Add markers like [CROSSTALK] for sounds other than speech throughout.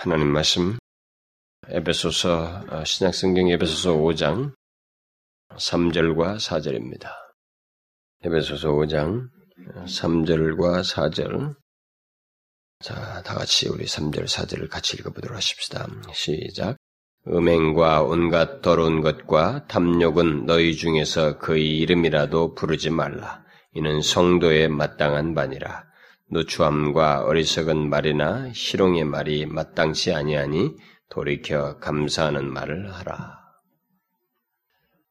하나님 말씀 에베소서 어, 신약 성경 에베소서 5장 3절과 4절입니다. 에베소서 5장 3절과 4절 자, 다 같이 우리 3절, 4절을 같이 읽어 보도록 하십시다. 시작. 음행과 온갖 더러운 것과 탐욕은 너희 중에서 그의 이름이라도 부르지 말라. 이는 성도의 마땅한 바니라. 노추함과 어리석은 말이나 희롱의 말이 마땅치 아니하니 돌이켜 감사하는 말을 하라.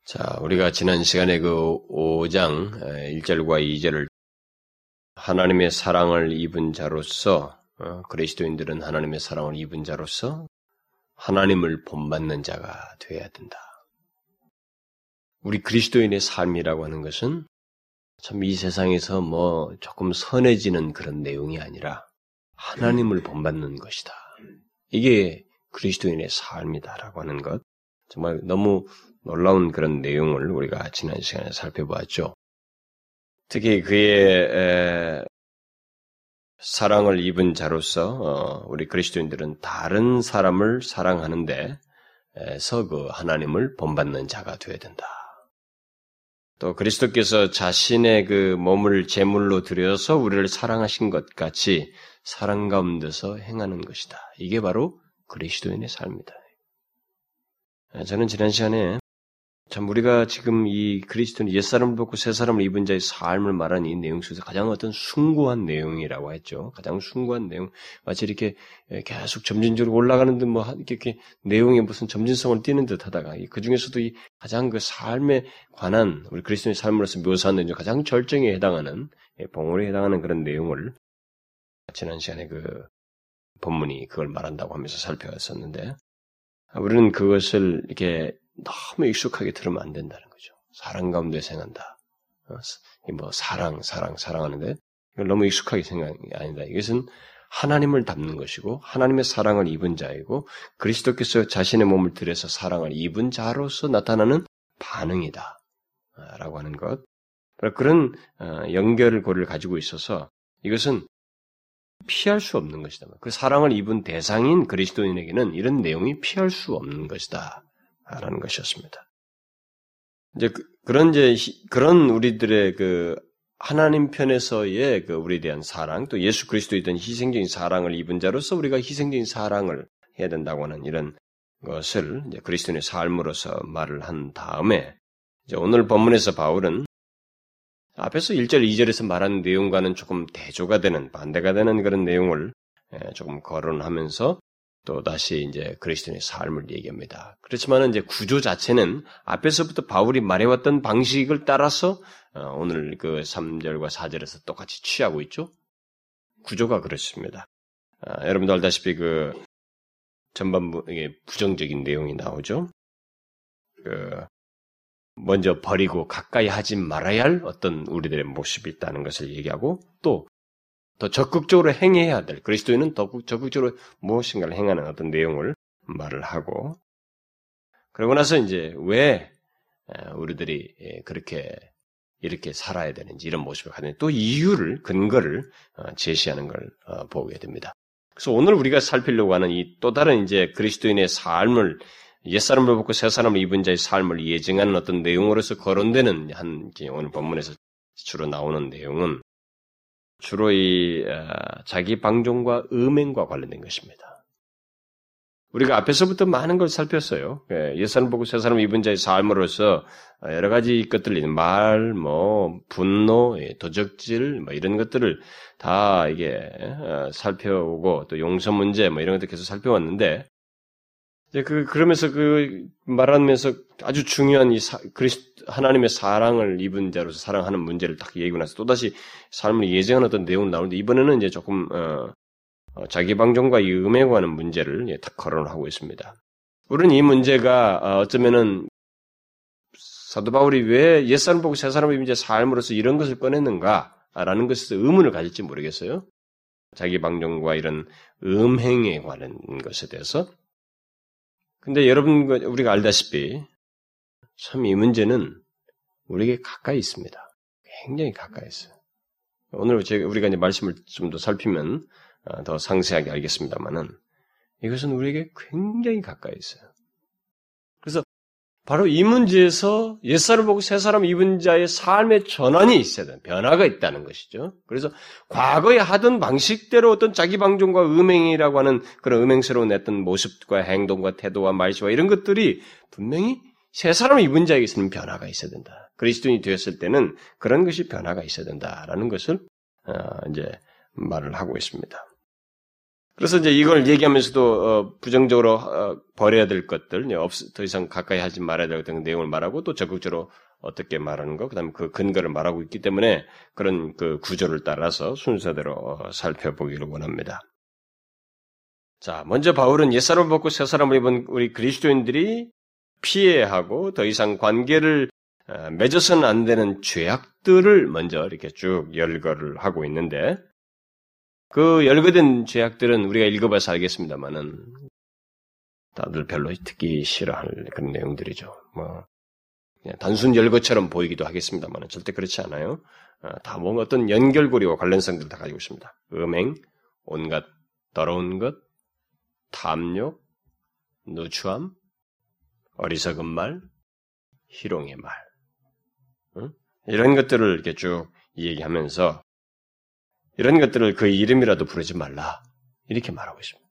자, 우리가 지난 시간에 그 5장 1절과 2절을 하나님의 사랑을 입은 자로서 어, 그리스도인들은 하나님의 사랑을 입은 자로서 하나님을 본받는 자가 되어야 된다. 우리 그리스도인의 삶이라고 하는 것은 참 이 세상에서 뭐 조금 선해지는 그런 내용이 아니라 하나님을 본받는 것이다. 이게 그리스도인의 삶이다라고 하는 것. 정말 너무 놀라운 그런 내용을 우리가 지난 시간에 살펴보았죠. 특히 그의 사랑을 입은 자로서 어, 우리 그리스도인들은 다른 사람을 사랑하는데 서그 하나님을 본받는 자가 되어야 된다. 또 그리스도께서 자신의 그 몸을 제물로 드려서 우리를 사랑하신 것 같이 사랑 가운데서 행하는 것이다. 이게 바로 그리스도인의 삶이다. 저는 지난 시간에 참 우리가 지금 이 그리스도는 옛사람을 벗고 새사람을 입은 자의 삶을 말하는 이 내용 속에서 가장 어떤 숭고한 내용이라고 했죠. 가장 숭고한 내용. 마치 이렇게 계속 점진적으로 올라가는 듯 뭐 이렇게 내용에 무슨 점진성을 띠는 듯 하다가 그 중에서도 이 가장 그 삶에 관한 우리 그리스도의 삶으로서 묘사하는 가장 절정에 해당하는 봉우리에 해당하는 그런 내용을 지난 시간에 그 본문이 그걸 말한다고 하면서 살펴봤었는데 우리는 그것을 이렇게 너무 익숙하게 들으면 안 된다는 거죠. 사랑 가운데 생한다. 어, 뭐 사랑, 사랑, 사랑하는데 이걸 너무 익숙하게 생각이 아니다. 이것은 하나님을 닮는 것이고 하나님의 사랑을 입은 자이고 그리스도께서 자신의 몸을 들여서 사랑을 입은 자로서 나타나는 반응이다. 라고 하는 것. 그런 어, 연결을 고리를 가지고 있어서 이것은 피할 수 없는 것이다. 그 사랑을 입은 대상인 그리스도인에게는 이런 내용이 피할 수 없는 것이다. 라는 것이었습니다. 이제 그, 런 이제 그런 우리들의 그 하나님 편에서의 그 우리에 대한 사랑, 또 예수 그리스도에 대한 희생적인 사랑을 입은 자로서 우리가 희생적인 사랑을 해야 된다고 하는 이런 것을 그리스도인의 삶으로서 말을 한 다음에 오늘 본문에서 바울은 앞에서 1절, 2절에서 말한 내용과는 조금 대조가 되는, 반대가 되는 그런 내용을 조금 거론하면서 또 다시 이제 그리스도인의 삶을 얘기합니다. 그렇지만 이제 구조 자체는 앞에서부터 바울이 말해왔던 방식을 따라서 어, 오늘 그 3절과 4절에서 똑같이 취하고 있죠. 구조가 그렇습니다. 아, 여러분도 알다시피 그 전반부 이게 부정적인 내용이 나오죠. 그 먼저 버리고 가까이 하지 말아야 할 어떤 우리들의 모습이 있다는 것을 얘기하고 또 더 적극적으로 행해야 될 그리스도인은 더 적극적으로 무엇인가를 행하는 어떤 내용을 말을 하고 그러고 나서 이제 왜 우리들이 그렇게 이렇게 살아야 되는지 이런 모습을 가진 또 이유를 근거를 어, 제시하는 걸 어, 보게 됩니다. 그래서 오늘 우리가 살피려고 하는 이 또 다른 이제 그리스도인의 삶을 옛사람을 벗고 새사람을 입은 자의 삶을 예증하는 어떤 내용으로서 거론되는 한 오늘 본문에서 주로 나오는 내용은 주로 이 자기 방종과 음행과 관련된 것입니다. 우리가 앞에서부터 많은 걸 살폈어요. 예, 예산을 보고 새 사람 입은 자의 삶으로서 여러 가지 것들, 말, 뭐, 분노, 예, 도적질, 뭐 이런 것들을 다 이게 살펴오고 또 용서 문제, 뭐 이런 것들 계속 살펴왔는데 이제 그 그러면서 그 말하면서 아주 중요한 이 사, 그리스 하나님의 사랑을 입은 자로서 사랑하는 문제를 딱 얘기하고 나서 또 다시 삶을 예정한 어떤 내용이 나오는데 이번에는 이제 조금 어, 어, 자기 방종과 이 음에 관한 문제를 예, 딱 거론을 하고 있습니다. 우리는 이 문제가 어, 어쩌면은 사도 바울이 왜 옛사람 보고 새사람을 이제 삶으로서 이런 것을 꺼냈는가라는 것에서 의문을 가질지 모르겠어요. 자기 방종과 이런 음행에 관한 것에 대해서 근데 여러분, 우리가 알다시피 참 이 문제는 우리에게 가까이 있습니다. 굉장히 가까이 있어요. 오늘 우리가 이제 말씀을 좀 더 살피면 어, 더 상세하게 알겠습니다만은 이것은 우리에게 굉장히 가까이 있어요. 바로 이 문제에서 옛사람 보고 새사람 입은 자의 삶의 전환이 있어야 되는 변화가 있다는 것이죠. 그래서 과거에 하던 방식대로 어떤 자기 방종과 음행이라고 하는 그런 음행스러운 어떤 모습과 행동과 태도와 말씨와 이런 것들이 분명히 새사람 입은 자에게서는 변화가 있어야 된다. 그리스도인이 되었을 때는 그런 것이 변화가 있어야 된다라는 것을 어, 이제 말을 하고 있습니다. 그래서 이제 이걸 얘기하면서도 어, 부정적으로 어, 버려야 될 것들, 더 이상 가까이 하지 말아야 될 같은 내용을 말하고 또 적극적으로 어떻게 말하는 거, 그다음에 그 근거를 말하고 있기 때문에 그런 그 구조를 따라서 순서대로 어, 살펴보기를 원합니다. 자, 먼저 바울은 옛사람을 벗고 새 사람을 입은 우리 그리스도인들이 피해야 하고 더 이상 관계를 맺어서는 안 되는 죄악들을 먼저 이렇게 쭉 열거를 하고 있는데 그 열거된 죄악들은 우리가 읽어봐서 알겠습니다만은 다들 별로 듣기 싫어할 그런 내용들이죠. 뭐 단순 열거처럼 보이기도 하겠습니다만 절대 그렇지 않아요. 어, 다 뭔가 어떤 연결고리와 관련성들을 다 가지고 있습니다. 음행, 온갖 더러운 것, 탐욕, 누추함, 어리석은 말, 희롱의 말, 응? 이런 것들을 이렇게 쭉 얘기하면서 이런 것들을 그 이름이라도 부르지 말라. 이렇게 말하고 있습니다.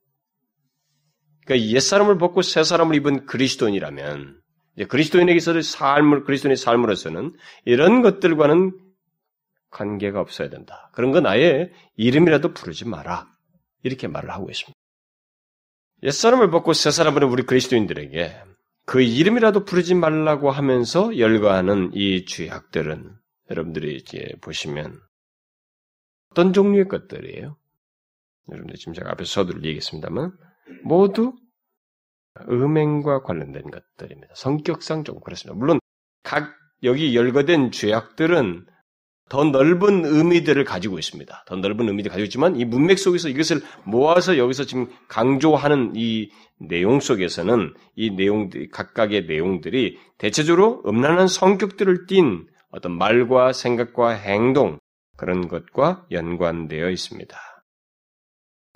그러니까 옛사람을 벗고 새사람을 입은 그리스도인이라면 그리스도인에게서 삶을 그리스도인의 삶으로서는 이런 것들과는 관계가 없어야 된다. 그런 건 아예 이름이라도 부르지 마라. 이렇게 말을 하고 있습니다. 옛사람을 벗고 새사람을 우리 그리스도인들에게 그 이름이라도 부르지 말라고 하면서 열거하는 이 죄악들은 여러분들이 이제 보시면 어떤 종류의 것들이에요? 여러분들 지금 제가 앞에 서두를 얘기했습니다만 모두 음행과 관련된 것들입니다. 성격상 좀 그렇습니다. 물론 각 여기 열거된 죄악들은 더 넓은 의미들을 가지고 있습니다. 더 넓은 의미를 가지고 있지만 이 문맥 속에서 이것을 모아서 여기서 지금 강조하는 이 내용 속에서는 이 내용들 각각의 내용들이 대체적으로 음란한 성격들을 띤 어떤 말과 생각과 행동 그런 것과 연관되어 있습니다.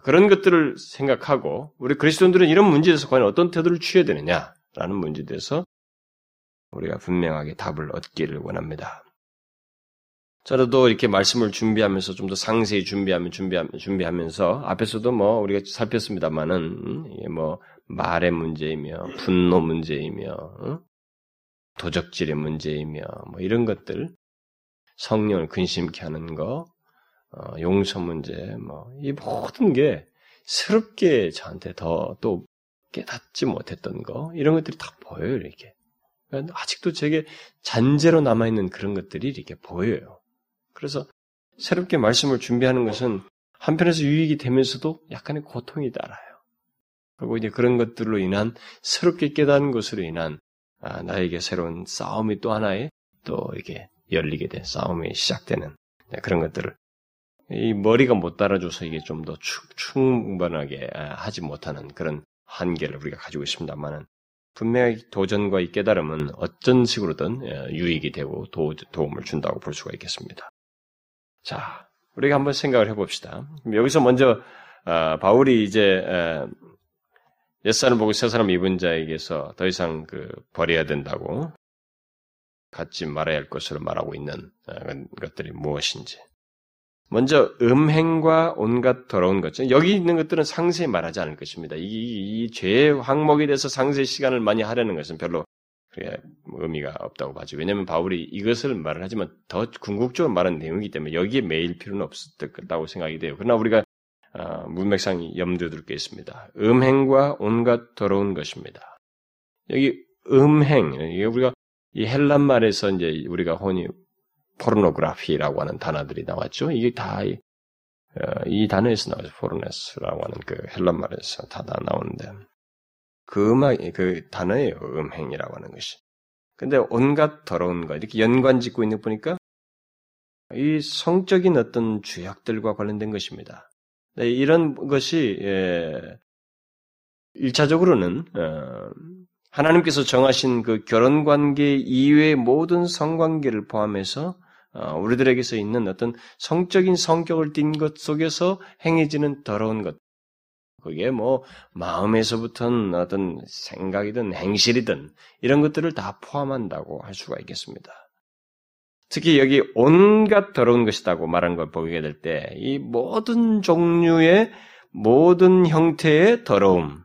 그런 것들을 생각하고 우리 그리스도인들은 이런 문제에 대해서 과연 어떤 태도를 취해야 되느냐라는 문제에 대해서 우리가 분명하게 답을 얻기를 원합니다. 저도 이렇게 말씀을 준비하면서 좀 더 상세히 준비하면 준비하면서 앞에서도 뭐 우리가 살폈습니다만은 뭐 말의 문제이며 분노 문제이며 도적질의 문제이며 뭐 이런 것들 성령을 근심케 하는 거, 어, 용서 문제, 뭐, 이 모든 게 새롭게 저한테 더 또 깨닫지 못했던 거, 이런 것들이 다 보여요, 이렇게. 그러니까 아직도 제게 잔재로 남아있는 그런 것들이 이렇게 보여요. 그래서 새롭게 말씀을 준비하는 것은 한편에서 유익이 되면서도 약간의 고통이 따라요. 그리고 이제 그런 것들로 인한 새롭게 깨닫는 것으로 인한 아, 나에게 새로운 싸움이 또 하나의 또 이렇게 열리게 된 싸움이 시작되는 네, 그런 것들을 이 머리가 못 따라줘서 이게 좀 더 충분하게 아, 하지 못하는 그런 한계를 우리가 가지고 있습니다만은 분명히 도전과 이 깨달음은 어떤 식으로든 예, 유익이 되고 도, 움을 준다고 볼 수가 있겠습니다. 자, 우리가 한번 생각을 해봅시다. 여기서 먼저 아, 바울이 이제 옛사람 보고 새사람 입은 자에게서 더 이상 그 버려야 된다고 갖지 말아야 할 것으로 말하고 있는 어, 것들이 무엇인지. 먼저 음행과 온갖 더러운 것. 여기 있는 것들은 상세히 말하지 않을 것입니다. 이, 이 죄의 항목에 대해서 상세 시간을 많이 하려는 것은 별로 의미가 없다고 봐죠. 왜냐하면 바울이 이것을 말을 하지만 더 궁극적으로 말한 내용이기 때문에 여기에 매일 필요는 없었다고 생각이 돼요. 그러나 우리가 어, 문맥상 염두에 둘 게 있습니다. 음행과 온갖 더러운 것입니다. 여기 음행, 이게 우리가 이 헬라 말에서 이제 우리가 흔히 포르노그라피라고 하는 단어들이 나왔죠. 이게 다, 이, 어, 이 단어에서 나와서 포르네스라고 하는 그 헬라 말에서 다, 다 나오는데, 그 음행, 그 단어예요. 음행이라고 하는 것이. 근데 온갖 더러운 거, 이렇게 연관 짓고 있는 거 보니까, 이 성적인 어떤 죄악들과 관련된 것입니다. 네, 이런 것이, 예, 1차적으로는, 어, 하나님께서 정하신 그 결혼 관계 이외의 모든 성관계를 포함해서 어, 우리들에게서 있는 어떤 성적인 성격을 띈것 속에서 행해지는 더러운 것, 그게 뭐 마음에서부터는 어떤 생각이든 행실이든 이런 것들을 다 포함한다고 할 수가 있겠습니다. 특히 여기 온갖 더러운 것이다고 말한 걸 보게 될 때 이 모든 종류의 모든 형태의 더러움,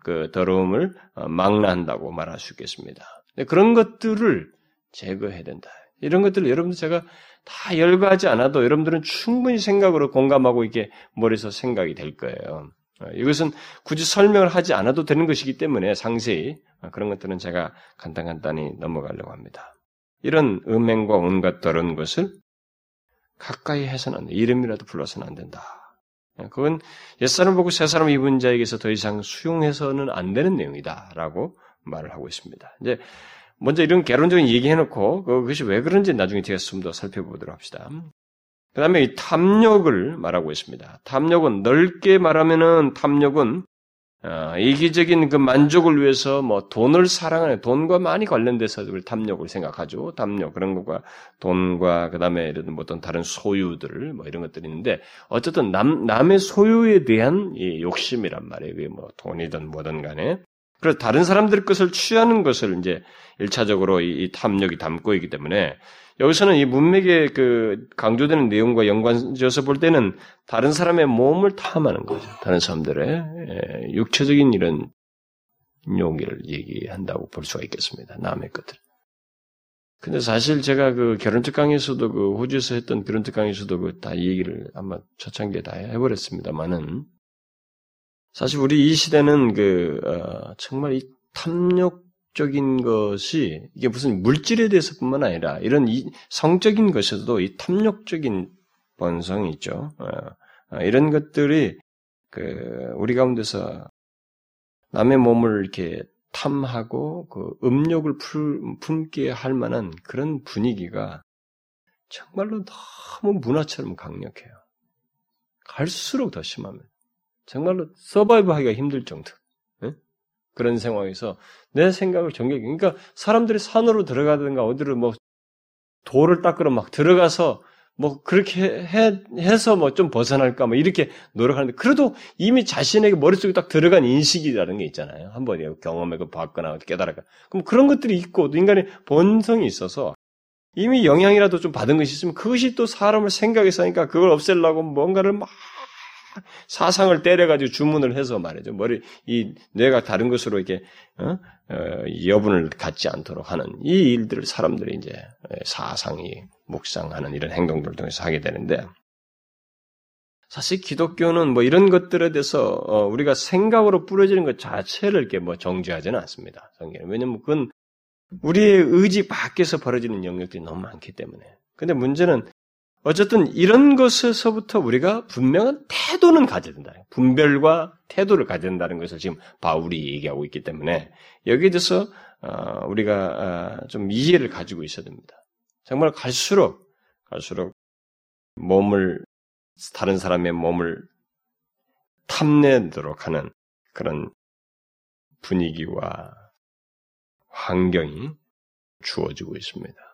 그 더러움을 어, 망라한다고 말할 수 있겠습니다. 그런 것들을 제거해야 된다. 이런 것들을 여러분들 제가 다 열거하지 않아도 여러분들은 충분히 생각으로 공감하고 이게 머리에서 생각이 될 거예요. 어, 이것은 굳이 설명을 하지 않아도 되는 것이기 때문에 상세히 어, 그런 것들은 제가 간단간단히 넘어가려고 합니다. 이런 음행과 온갖 더러운 것을 가까이 해서는. 이름이라도 불러서는 안 된다. 어, 그건 옛사람 보고 새사람 입은 자에게서 더 이상 수용해서는 안 되는 내용이다라고 말을 하고 있습니다. 이제 먼저 이런 개론적인 얘기 해놓고 그것이 왜 그런지 나중에 제가 좀 더 살펴보도록 합시다. 그 다음에 이 탐욕을 말하고 있습니다. 탐욕은 넓게 말하면은 탐욕은 어, 이기적인 그 만족을 위해서 뭐 돈을 사랑하는 돈과 많이 관련돼서 우리 탐욕을 생각하죠. 탐욕 그런 것과 돈과 그다음에 이런 뭐 어떤 다른 소유들 뭐 이런 것들이 있는데 어쨌든 남 남의 소유에 대한 이 욕심이란 말이에요. 그게 뭐 돈이든 뭐든 간에 그래서 다른 사람들 것을 취하는 것을 이제 일차적으로 이, 이 탐욕이 담고 있기 때문에 여기서는 이 문맥에 그 강조되는 내용과 연관지어서 볼 때는 다른 사람의 몸을 탐하는 거죠. 다른 사람들의 예, 육체적인 이런 용기를 얘기한다고 볼 수가 있겠습니다. 남의 것들. 근데 사실 제가 그 결혼 특 강에서도 그 호주에서 했던 결혼 특 강에서도 그 다 얘기를 아마 초창기에 다 해버렸습니다만은 사실 우리 이 시대는 그 어, 정말 이 탐욕 적인 것이 이게 무슨 물질에 대해서뿐만 아니라 이런 이 성적인 것에서도 이 탐욕적인 본성이 있죠. 어, 어, 이런 것들이 그 우리 가운데서 남의 몸을 이렇게 탐하고 그 음욕을 풀, 품게 할 만한 그런 분위기가 정말로 너무 문화처럼 강력해요. 갈수록 더 심합니다. 정말로 survive 하기가 힘들 정도. 네? 그런 상황에서 내 생각을 정결, 그러니까 사람들이 산으로 들어가든가 어디로 뭐 도를 닦으러 막 들어가서 뭐 그렇게 해, 해서 뭐 좀 벗어날까 뭐 이렇게 노력하는데 그래도 이미 자신에게 머릿속에 딱 들어간 인식이라는 게 있잖아요. 한번 경험하고 봤거나 깨달아가. 그럼 그런 것들이 있고 인간의 본성이 있어서 이미 영향이라도 좀 받은 것이 있으면 그것이 또 사람을 생각해서 하니까 그걸 없애려고 뭔가를 막 사상을 때려가지고 주문을 해서 말이죠. 머리, 이 뇌가 다른 것으로 이렇게, 어? 어, 여분을 갖지 않도록 하는 이 일들을 사람들이 이제 사상이 묵상하는 이런 행동들을 통해서 하게 되는데, 사실 기독교는 뭐 이런 것들에 대해서 어, 우리가 생각으로 뿌려지는 것 자체를 이렇게 뭐 정죄하지는 않습니다. 왜냐면 그건 우리의 의지 밖에서 벌어지는 영역들이 너무 많기 때문에. 근데 문제는 어쨌든 이런 것에서부터 우리가 분명한 태도는 가져야 된다. 분별과 태도를 가져야 된다는 것을 지금 바울이 얘기하고 있기 때문에 여기에 대해서 어, 우리가 어, 좀 이해를 가지고 있어야 됩니다. 정말 갈수록 갈수록 몸을 다른 사람의 몸을 탐내도록 하는 그런 분위기와 환경이 주어지고 있습니다.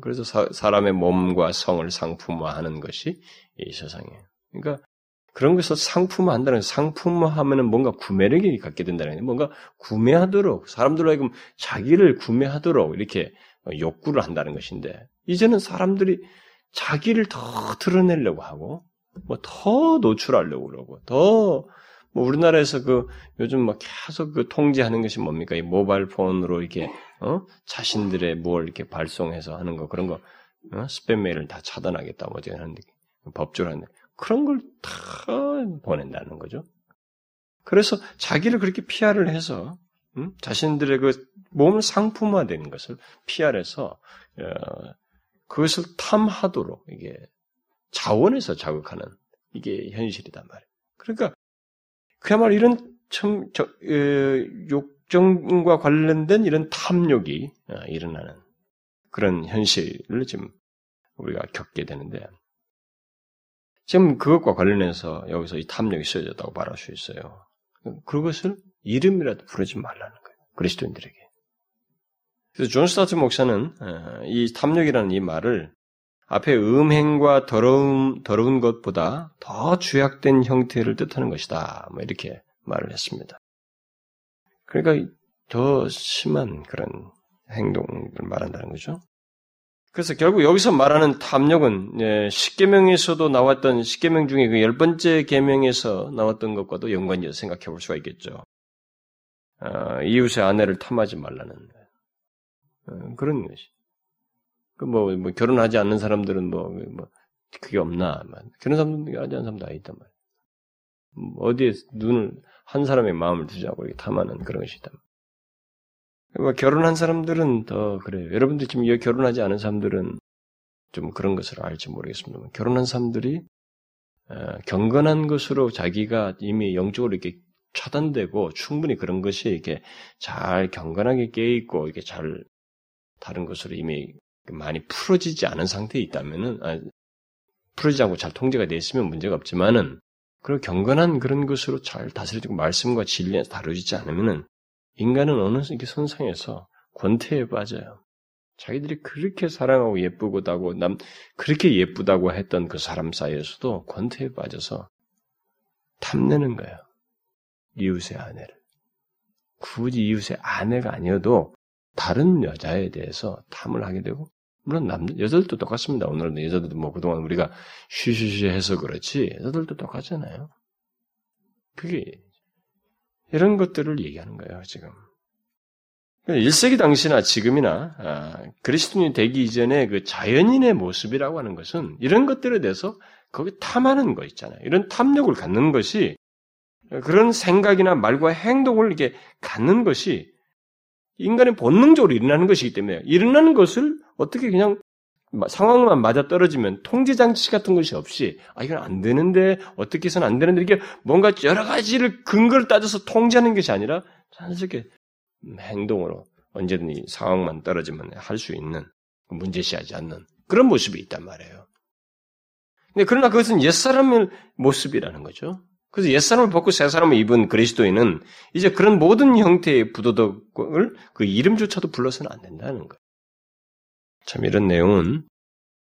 그래서 사, 람의 몸과 성을 상품화하는 것이 이 세상이에요. 그러니까 그런 것을 상품화한다는 상품화하면은 뭔가 구매력이 갖게 된다는 게 뭔가 구매하도록 하여금 자기를 구매하도록 이렇게 욕구를 한다는 것인데 이제는 사람들이 자기를 더 드러내려고 하고 뭐 더 노출하려고 그러고 더 뭐 우리나라에서 그 요즘 막 계속 그 통제하는 것이 뭡니까? 이 모바일 폰으로 이렇게 어? 자신들의 뭘 이렇게 발송해서 하는 거 그런 거 어? 스팸 메일을 다 차단하겠다 뭐 어제 하는데 법조를 하는데 그런 걸 다 보낸다는 거죠. 그래서 자기를 그렇게 피하를 해서 음? 자신들의 그 몸 상품화되는 것을 피하해서 어, 그것을 탐하도록 이게 자원에서 자극하는 이게 현실이단 말이에요. 그러니까 그야말로 이런 참, 저, 에, 욕 정과 관련된 이런 탐욕이 어, 일어나는 그런 현실을 지금 우리가 겪게 되는데, 지금 그것과 관련해서 여기서 이 탐욕이 쓰여졌다고 말할 수 있어요. 그것을 이름이라도 부르지 말라는 거예요. 그리스도인들에게. 그래서 존 스토트 목사는 어, 이 탐욕이라는 이 말을 앞에 음행과 더러움, 더러운 것보다 더 죄악된 형태를 뜻하는 것이다. 뭐 이렇게 말을 했습니다. 그러니까 더 심한 그런 행동을 말한다는 거죠. 그래서 결국 여기서 말하는 탐욕은 예, 십계명에서도 나왔던 십계명 중에 그 열 번째 계명에서 나왔던 것과도 연관이 생각해 볼 수가 있겠죠. 어, 이웃의 아내를 탐하지 말라는 어, 그런 것이. 그 뭐 뭐 결혼하지 않는 사람들은 뭐, 뭐 그게 없나? 그런 사람들 하지 않는 사람도 다 있단 말이야. 뭐 어디에 눈을 한 사람의 마음을 두자고 이렇게 탐하는 그런 것이 있단 말이야. 뭐 결혼한 사람들은 더 그래요. 여러분들 지금 여기 결혼하지 않은 사람들은 좀 그런 것을 알지 모르겠습니다. 결혼한 사람들이 어, 경건한 것으로 자기가 이미 영적으로 이렇게 차단되고 충분히 그런 것이 이렇게 잘 경건하게 깨 있고 이렇게 잘 다른 것으로 이미 많이 풀어지지 않은 상태에 있다면은 아, 풀어지지 않고 잘 통제가 돼 있으면 문제가 없지만은 그런 경건한 그런 것으로 잘 다스려지고 말씀과 진리에 다루지 않으면은 인간은 어느 이렇게 선상에서 권태에 빠져요. 자기들이 그렇게 사랑하고 예쁘고 다고 남 그렇게 예쁘다고 했던 그 사람 사이에서도 권태에 빠져서 탐내는 거예요. 이웃의 아내를. 굳이 이웃의 아내가 아니어도 다른 여자에 대해서 탐을 하게 되고 물론 남 여자들도 똑같습니다. 오늘은 여자들도 뭐 그동안 우리가 쉬쉬쉬 해서 그렇지 여자들도 똑같잖아요. 그게 이런 것들을 얘기하는 거예요, 지금. 1세기 당시나 지금이나 아, 그리스도인이 되기 이전에 그 자연인의 모습이라고 하는 것은 이런 것들에 대해서 거기 탐하는 거 있잖아요. 이런 탐욕을 갖는 것이 그런 생각이나 말과 행동을 이렇게 갖는 것이 인간의 본능적으로 일어나는 것이기 때문에 일어나는 것을 어떻게 그냥 상황만 맞아 떨어지면 통제 장치 같은 것이 없이 아 이건 안 되는데 어떻게 해서는 안 되는데 이게 뭔가 여러 가지를 근거를 따져서 통제하는 것이 아니라 자연스럽게 행동으로 언제든지 상황만 떨어지면 할 수 있는 문제시하지 않는 그런 모습이 있단 말이에요. 근데 그러나 그것은 옛사람의 모습이라는 거죠. 그래서 옛사람을 벗고 새사람을 입은 그리스도인은 이제 그런 모든 형태의 부도덕을 그 이름조차도 불러서는 안 된다는 거예요. 참 이런 내용은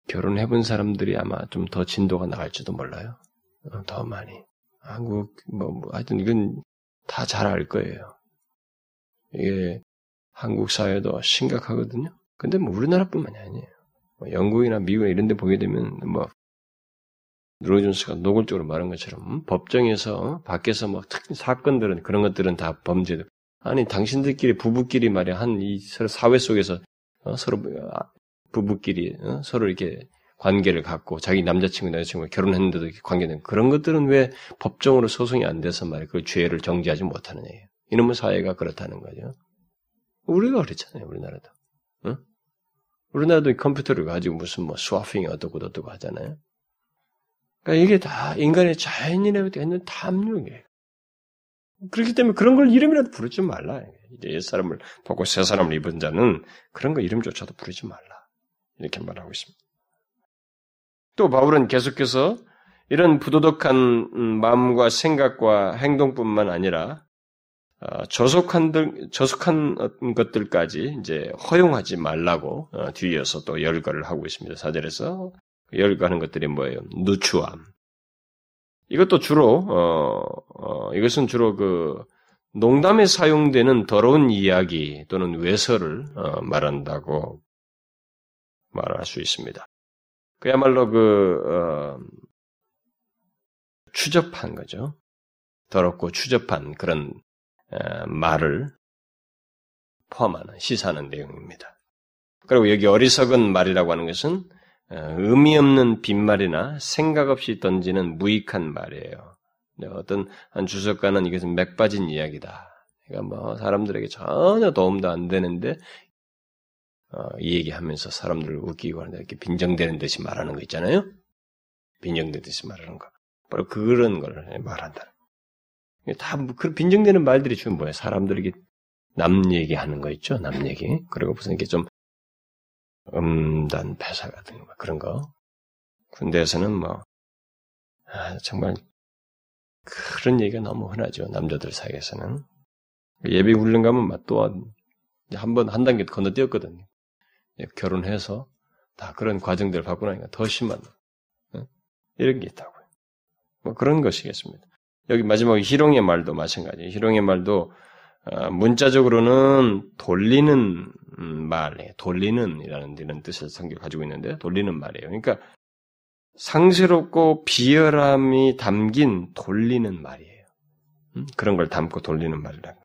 결혼해본 사람들이 아마 좀 더 진도가 나갈지도 몰라요. 어, 더 많이. 한국, 뭐, 뭐 하여튼 이건 다 잘 알 거예요. 이게 한국 사회도 심각하거든요. 근데 뭐 우리나라뿐만이 아니에요. 뭐 영국이나 미국이나 이런 데 보게 되면 뭐 로이존스가 노골적으로 말한 것처럼 음, 법정에서 밖에서 뭐 특히 사건들은 그런 것들은 다 범죄들. 아니 당신들끼리 부부끼리 말이야 한이 사회 속에서 어, 서로 아, 부부끼리 어? 서로 이렇게 관계를 갖고 자기 남자친구 여자친구가 결혼했는데도 관계는 그런 것들은 왜 법정으로 소송이 안 돼서 말이야 그 죄를 정지하지 못하느냐예요. 이놈의 사회가 그렇다는 거죠. 우리가 그렇잖아요, 우리나라도. 응? 우리나라도 컴퓨터를 가지고 무슨 뭐 스와핑이 어떻고 어떻고 하잖아요. 그러니까 이게 다 인간의 자연인에 대한 탐욕이에요. 그렇기 때문에 그런 걸 이름이라도 부르지 말라. 이제 옛사람을 보고 새 사람을 입은 자는 그런 거 이름조차도 부르지 말라. 이렇게 말하고 있습니다. 또 바울은 계속해서 이런 부도덕한 음, 마음과 생각과 행동뿐만 아니라 어, 저속한 저속한 것들까지 이제 허용하지 말라고 어, 뒤이어서 또 열거를 하고 있습니다. 사절에서 열거하는 것들이 뭐예요? 누추함. 이것도 주로 어, 어, 이것은 주로 그 농담에 사용되는 더러운 이야기 또는 외설을 어, 말한다고 말할 수 있습니다. 그야말로 그 어, 추접한 거죠. 더럽고 추접한 그런 어, 말을 포함하는 시사하는 내용입니다. 그리고 여기 어리석은 말이라고 하는 것은 어, 의미 없는 빈말이나 생각 없이 던지는 무익한 말이에요. 어떤 한 주석가는 이것은 맥 빠진 이야기다. 그러니까 뭐 사람들에게 전혀 도움도 안 되는데 어, 이 얘기하면서 사람들을 웃기고 하는데 이렇게 빈정되는 듯이 말하는 거 있잖아요. 빈정되듯이 말하는 거. 바로 그런 걸 말한다. 다뭐 그런 빈정되는 말들이 주로 뭐야? 사람들에게 남 얘기하는 거 있죠. 남 얘기. 그리고 무슨 이렇게 좀 음단 패사 같은 거 그런 거. 군대에서는 뭐 아, 정말 그런 얘기가 너무 흔하죠. 남자들 사이에서는 예비 훈련 가면 막또한 번 한 단계 건너뛰었거든요. 결혼해서 다 그런 과정들을 받고 나니까 더 심한 어? 이런 게 있다고요. 뭐 그런 것이겠습니다. 여기 마지막에 희롱의 말도 마찬가지예요. 희롱의 말도 어, 문자적으로는 돌리는 말, 돌리는 이라는 이런 뜻을 성경 가지고 있는데 돌리는 말이에요. 그러니까 상스럽고 비열함이 담긴 돌리는 말이에요. 음? 그런 걸 담고 돌리는 말이라.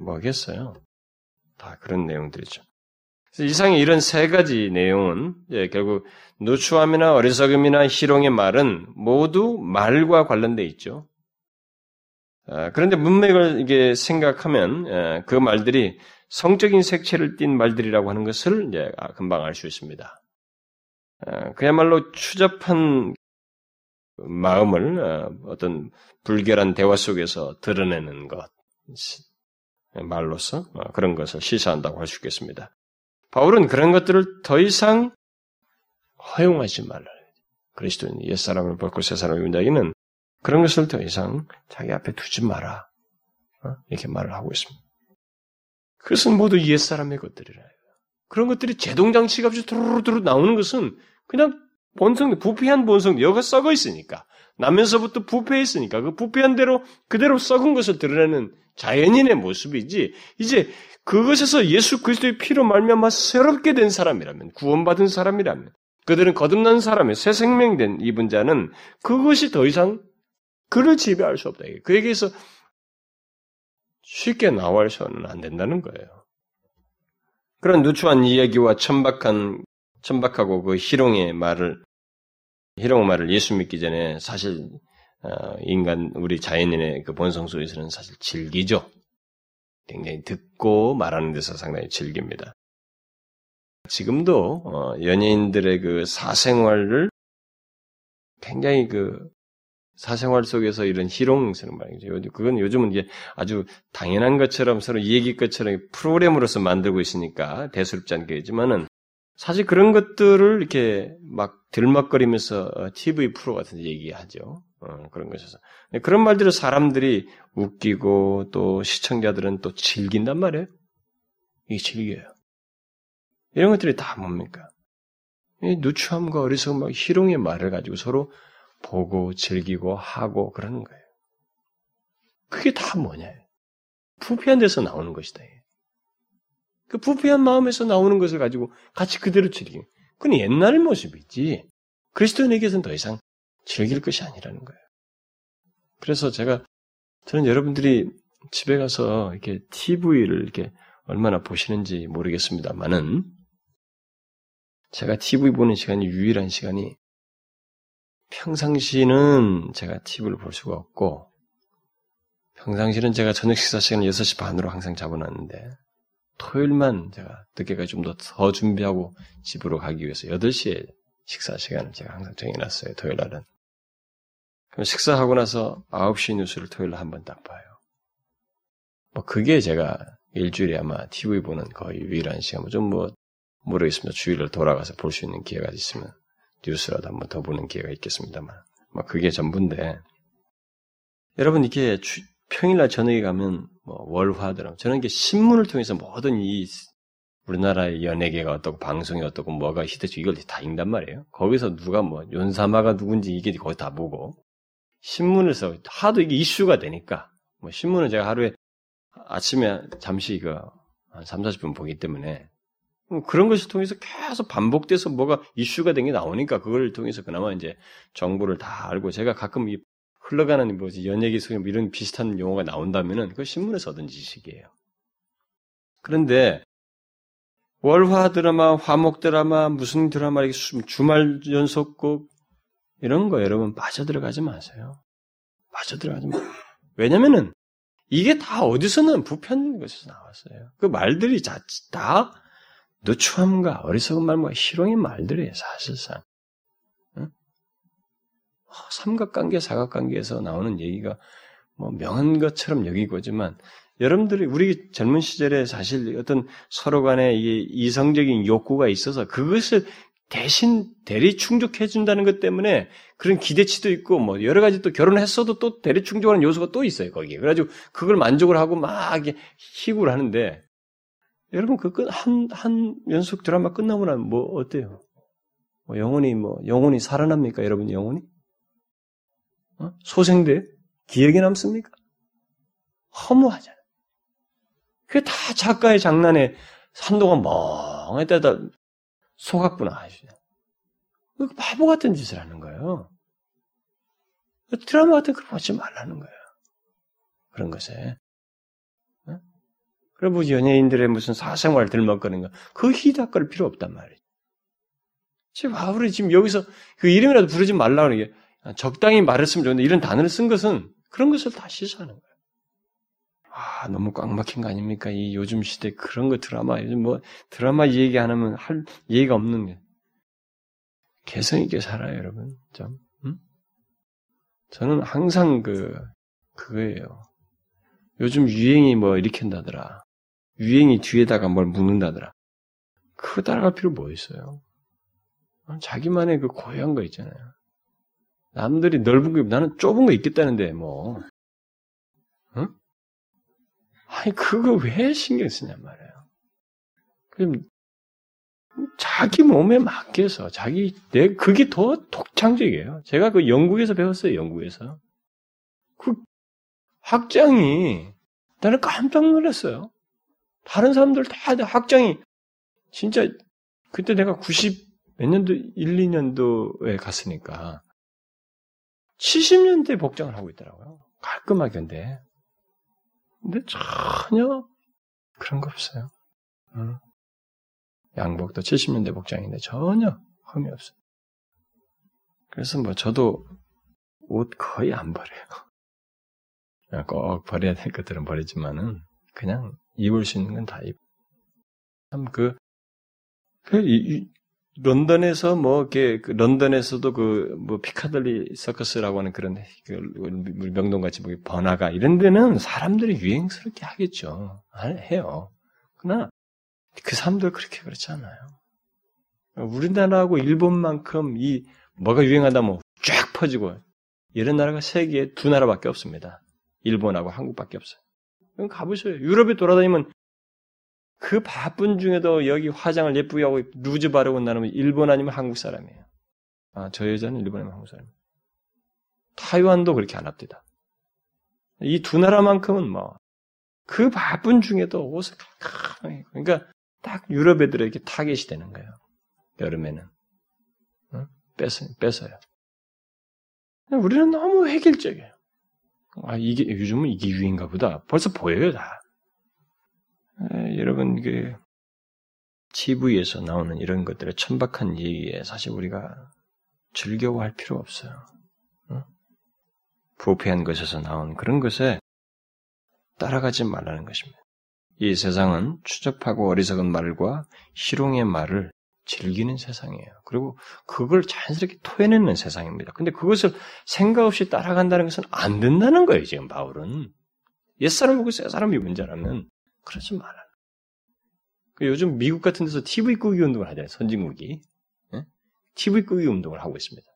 뭐겠어요? 다 그런 내용들이죠. 이상의 이런 세 가지 내용은 예, 결국 누추함이나 어리석음이나 희롱의 말은 모두 말과 관련돼 있죠. 아, 그런데 문맥을 이게 생각하면 예, 그 말들이 성적인 색채를 띤 말들이라고 하는 것을 아, 금방 알 수 있습니다. 아, 그야말로 추잡한 마음을 어떤 불결한 대화 속에서 드러내는 것 말로서 그런 것을 시사한다고 할 수 있겠습니다. 바울은 그런 것들을 더 이상 허용하지 말라. 그리스도인 옛사람을 벗고 새사람을 입는다기는 그런 것을 더 이상 자기 앞에 두지 마라. 어? 이렇게 말을 하고 있습니다. 그것은 모두 옛사람의 것들이라. 그런 것들이 제동장치가 없이 두루두루 나오는 것은 그냥 본성, 부패한 본성, 여가 썩어 있으니까. 나면서부터 부패했으니까 그 부패한 대로 그대로 썩은 것을 드러내는 자연인의 모습이지 이제 그것에서 예수 그리스도의 피로 말미암아 새롭게 된 사람이라면 구원받은 사람이라면 그들은 거듭난 사람의 새 생명된 입은 자는 그것이 더 이상 그를 지배할 수 없다. 그에게서 쉽게 나와서는 안 된다는 거예요. 그런 누추한 이야기와 천박한 천박하고 그 희롱의 말을 희롱의 말을 예수 믿기 전에 사실 어, 인간 우리 자연인의 그 본성 속에서는 사실 즐기죠. 굉장히 듣고 말하는 데서 상당히 즐깁니다. 지금도 어, 연예인들의 그 사생활을 굉장히 그 사생활 속에서 이런 희롱스러운 말이죠. 그건 요즘은 이게 아주 당연한 것처럼 서로 얘기 것처럼 프로그램으로서 만들고 있으니까 대수롭지 않겠지만은 사실 그런 것들을 이렇게 막 들먹거리면서 TV 어, 프로 같은 데 얘기하죠. 어, 그런 것에서. 그런 말들을 사람들이 웃기고 또 시청자들은 또 즐긴단 말이에요. 이게 즐겨요. 이런 것들이 다 뭡니까? 이 누추함과 어리석음, 막 희롱의 말을 가지고 서로 보고 즐기고 하고 그러는 거예요. 그게 다 뭐냐? 부패한 데서 나오는 것이다. 그 부패한 마음에서 나오는 것을 가지고 같이 그대로 즐기는. 그건 옛날 모습이지. 그리스도인에게서는 더 이상 즐길 것이 아니라는 거예요. 그래서 제가 저는 여러분들이 집에 가서 이렇게 TV를 이렇게 얼마나 보시는지 모르겠습니다만은 제가 TV 보는 시간이 유일한 시간이 평상시는 제가 TV를 볼 수가 없고 평상시는 제가 저녁 식사 시간을 6시 반으로 항상 잡아놨는데 토요일만 제가 늦게까지 좀 더 더 준비하고 집으로 가기 위해서 8시에 식사 시간을 제가 항상 정해놨어요. 토요일 날은. 그럼 식사하고 나서 9시 뉴스를 토요일 날한번 딱 봐요. 뭐 그게 제가 일주일에 아마 TV 보는 거의 유일한 시간, 좀뭐 모르겠습니다. 주일을 돌아가서 볼 수 있는 기회가 있으면 뉴스라도 한번 더 보는 기회가 있겠습니다만. 뭐 그게 전부인데. 여러분 이렇게 주, 평일날 저녁에 가면 뭐 월화더라. 저는 이게 신문을 통해서 모든 이 우리나라의 연예계가 어떻고 방송이 어떻고 뭐가 히트치 이걸 다 읽단 말이에요. 거기서 누가 뭐 윤사마가 누군지 이게 거기 다 보고 신문에서 하도 이게 이슈가 되니까. 뭐 신문은 제가 하루에 아침에 잠시 이거 한 3, 40분 보기 때문에. 그런 것을 통해서 계속 반복돼서 뭐가 이슈가 된 게 나오니까 그걸 통해서 그나마 이제 정보를 다 알고 제가 가끔 이 흘러가는 뭐지 연예계 속에 뭐 이런 비슷한 용어가 나온다면은 그 신문에서 얻은 지식이에요. 그런데 월화 드라마, 화목 드라마, 무슨 드라마 주말 연속곡 이런 거 여러분 빠져들어가지 마세요. 빠져들어가지 마. 왜냐면은 이게 다 어디서는 부편 것에서 나왔어요. 그 말들이 다 누추함과 어리석은 말과 희롱의 말들이에요, 사실상. 응? 삼각관계, 사각관계에서 나오는 얘기가 뭐 명한 것처럼 여기고지만 여러분들이 우리 젊은 시절에 사실 어떤 서로 간에 이성적인 욕구가 있어서 그것을 대신 대리 충족해 준다는 것 때문에 그런 기대치도 있고 뭐 여러 가지 또 결혼했어도 또 대리 충족하는 요소가 또 있어요 거기에 그래가지고 그걸 만족을 하고 막 희구를 하는데 여러분 그한 한 연속 드라마 끝나고 나면 뭐 어때요? 뭐 영혼이 뭐 영혼이 살아납니까? 여러분 영혼이? 어? 소생돼 기억에 남습니까? 허무하잖아요. 그게 다 작가의 장난에 한동안 멍했다다 속았구나. 그 바보 같은 짓을 하는 거예요. 드라마 같은 걸 보지 말라는 거예요. 그런 것에. 어? 그리고 연예인들의 무슨 사생활 들먹거리는 거, 그 희닥거릴 필요 없단 말이에요. 지금 바울이 지금 여기서 그 이름이라도 부르지 말라고 하는 게 적당히 말했으면 좋은데 이런 단어를 쓴 것은 그런 것을 다 시사하는 거예요. 아, 너무 꽉 막힌 거 아닙니까? 이 요즘 시대 그런 거 드라마, 요즘 뭐 드라마 얘기 안 하면 할 얘기가 없는 게. 개성 있게 살아요, 여러분. 좀. 음? 저는 항상 그, 그거예요. 요즘 유행이 뭐 일으킨다더라. 유행이 뒤에다가 뭘 묻는다더라. 그거 따라갈 필요 뭐 있어요? 자기만의 그 고유한 거 있잖아요. 남들이 넓은 거, 나는 좁은 거 있겠다는데, 뭐. 응? 아니, 그거 왜 신경 쓰냔 말이에요. 그럼, 자기 몸에 맡겨서, 자기, 내, 그게 더 독창적이에요. 제가 그 영국에서 배웠어요, 영국에서. 그, 학장이, 나는 깜짝 놀랐어요. 다른 사람들 다 학장이, 진짜, 그때 내가 90, 몇 년도, 1, 2년도에 갔으니까, 70년대 복장을 하고 있더라고요. 깔끔하게 근데. 근데 전혀 그런 거 없어요. 응. 양복도 70년대 복장인데 전혀 흠이 없어요. 그래서 뭐 저도 옷 거의 안 버려요. 꼭 버려야 될 것들은 버리지만은 그냥 입을 수 있는 건 다 입. 참그 그, 이, 런던에서 뭐 이렇게 그 런던에서도 그 뭐 피카들리 서커스라고 하는 그런 그 명동 같이 뭐 번화가 이런 데는 사람들이 유행스럽게 하겠죠. 해요. 그러나 그 사람들 그렇게 그렇지 않아요. 우리나라하고 일본만큼 이 뭐가 유행하다 면쫙 퍼지고 이런 나라가 세계에 두 나라밖에 없습니다. 일본하고 한국밖에 없어요. 가보셔요. 유럽에 돌아다니면 그 바쁜 중에도 여기 화장을 예쁘게 하고 루즈 바르고 나면 일본 아니면 한국 사람이에요. 아, 저 여자는 일본 아니면 한국 사람이에요. 타이완도 그렇게 안 합니다. 이 두 나라만큼은 뭐, 그 바쁜 중에도 옷을 깜깜하게, 그러니까 딱 유럽 애들에게 타겟이 되는 거예요. 여름에는. 응? 뺏어, 뺏어요. 우리는 너무 획일적이에요. 아, 이게, 요즘은 이게 유행인가 보다. 벌써 보여요, 다. 에, 여러분 그 TV에서 나오는 이런 것들의 천박한 얘기에 사실 우리가 즐겨워할 필요 없어요. 어? 부패한 것에서 나온 그런 것에 따라가지 말라는 것입니다. 이 세상은 추접하고 어리석은 말과 희롱의 말을 즐기는 세상이에요. 그리고 그걸 자연스럽게 토해내는 세상입니다. 근데 그것을 생각 없이 따라간다는 것은 안 된다는 거예요, 지금 바울은. 옛사람 보고 새사람이 문제라면 그러지 말아. 그 요즘 미국 같은 데서 TV 끄기 운동을 하잖아요. 선진국이. 네? TV 끄기 운동을 하고 있습니다.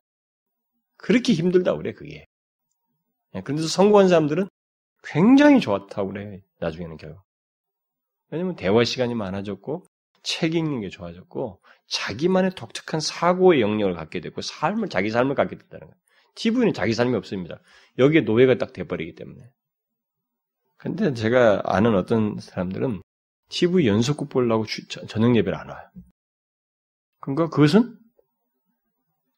그렇게 힘들다 그래, 그게. 네, 그런데서 성공한 사람들은 굉장히 좋았다고 그래, 나중에는 결국. 왜냐면 대화 시간이 많아졌고, 책 읽는 게 좋아졌고, 자기만의 독특한 사고의 영역을 갖게 됐고, 삶을, 자기 삶을 갖게 됐다는 거예요. TV는 자기 삶이 없습니다. 여기에 노예가 딱 돼버리기 때문에. 근데 제가 아는 어떤 사람들은 TV 연속극 보려고 저녁 예배를 안 와요. 그러니까 그것은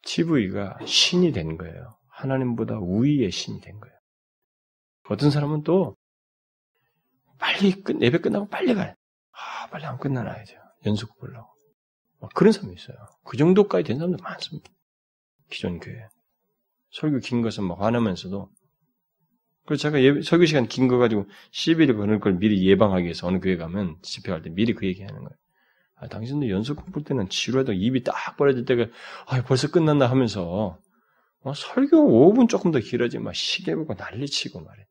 TV가 신이 된 거예요. 하나님보다 우위의 신이 된 거예요. 어떤 사람은 또 빨리 끝, 예배 끝나고 빨리 가요. 아, 빨리 안 끝나놔야 돼요. 연속극 보려고. 그런 사람이 있어요. 그 정도까지 된 사람도 많습니다. 기존 교회. 설교 긴 것은 막 화나면서도 그래서 제가 예, 설교 시간 긴 거 가지고 시비를 거는 걸 미리 예방하기 위해서 어느 교회 가면 집회할 때 미리 그 얘기 하는 거예요. 아, 당신도 연속 공부 때는 지루해도 입이 딱 벌어질 때가 아, 벌써 끝났나 하면서 어, 설교 5분 조금 더 길어지면 막 시계 보고 난리치고 말이야.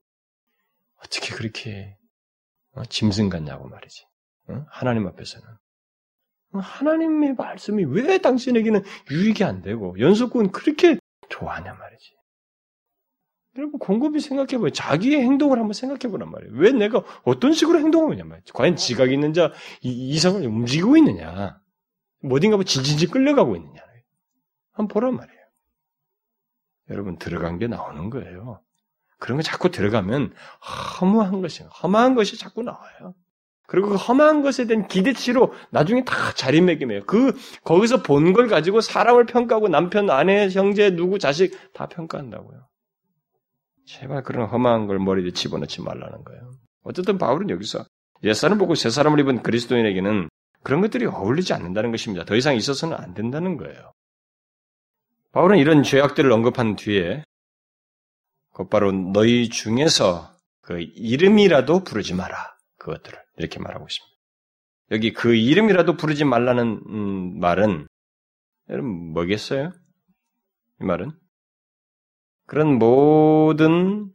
어떻게 그렇게 어, 짐승 같냐고 말이지. 어? 하나님 앞에서는. 어, 하나님의 말씀이 왜 당신에게는 유익이 안 되고 연속은 그렇게 좋아하냐 말이지. 여러분 곰곰이 생각해봐요. 자기의 행동을 한번 생각해보란 말이에요. 왜 내가 어떤 식으로 행동하느냐 말이죠. 과연 지각이 있는 자 이성을 움직이고 있느냐. 어딘가 뭐 진진진 끌려가고 있느냐. 한번 보란 말이에요. 여러분 들어간 게 나오는 거예요. 그런 거 자꾸 들어가면 허무한 것이 험한 것이 자꾸 나와요. 그리고 그 험한 것에 대한 기대치로 나중에 다 자리매김해요. 그 거기서 본 걸 가지고 사람을 평가하고 남편, 아내, 형제, 누구, 자식 다 평가한다고요. 제발 그런 험한 걸 머리에 집어넣지 말라는 거예요. 어쨌든 바울은 여기서 옛사람 보고 새사람을 입은 그리스도인에게는 그런 것들이 어울리지 않는다는 것입니다. 더 이상 있어서는 안 된다는 거예요. 바울은 이런 죄악들을 언급한 뒤에 곧바로 너희 중에서 그 이름이라도 부르지 마라. 그것들을 이렇게 말하고 있습니다. 여기 그 이름이라도 부르지 말라는 음, 말은 여러분 뭐겠어요? 이 말은 그런 모든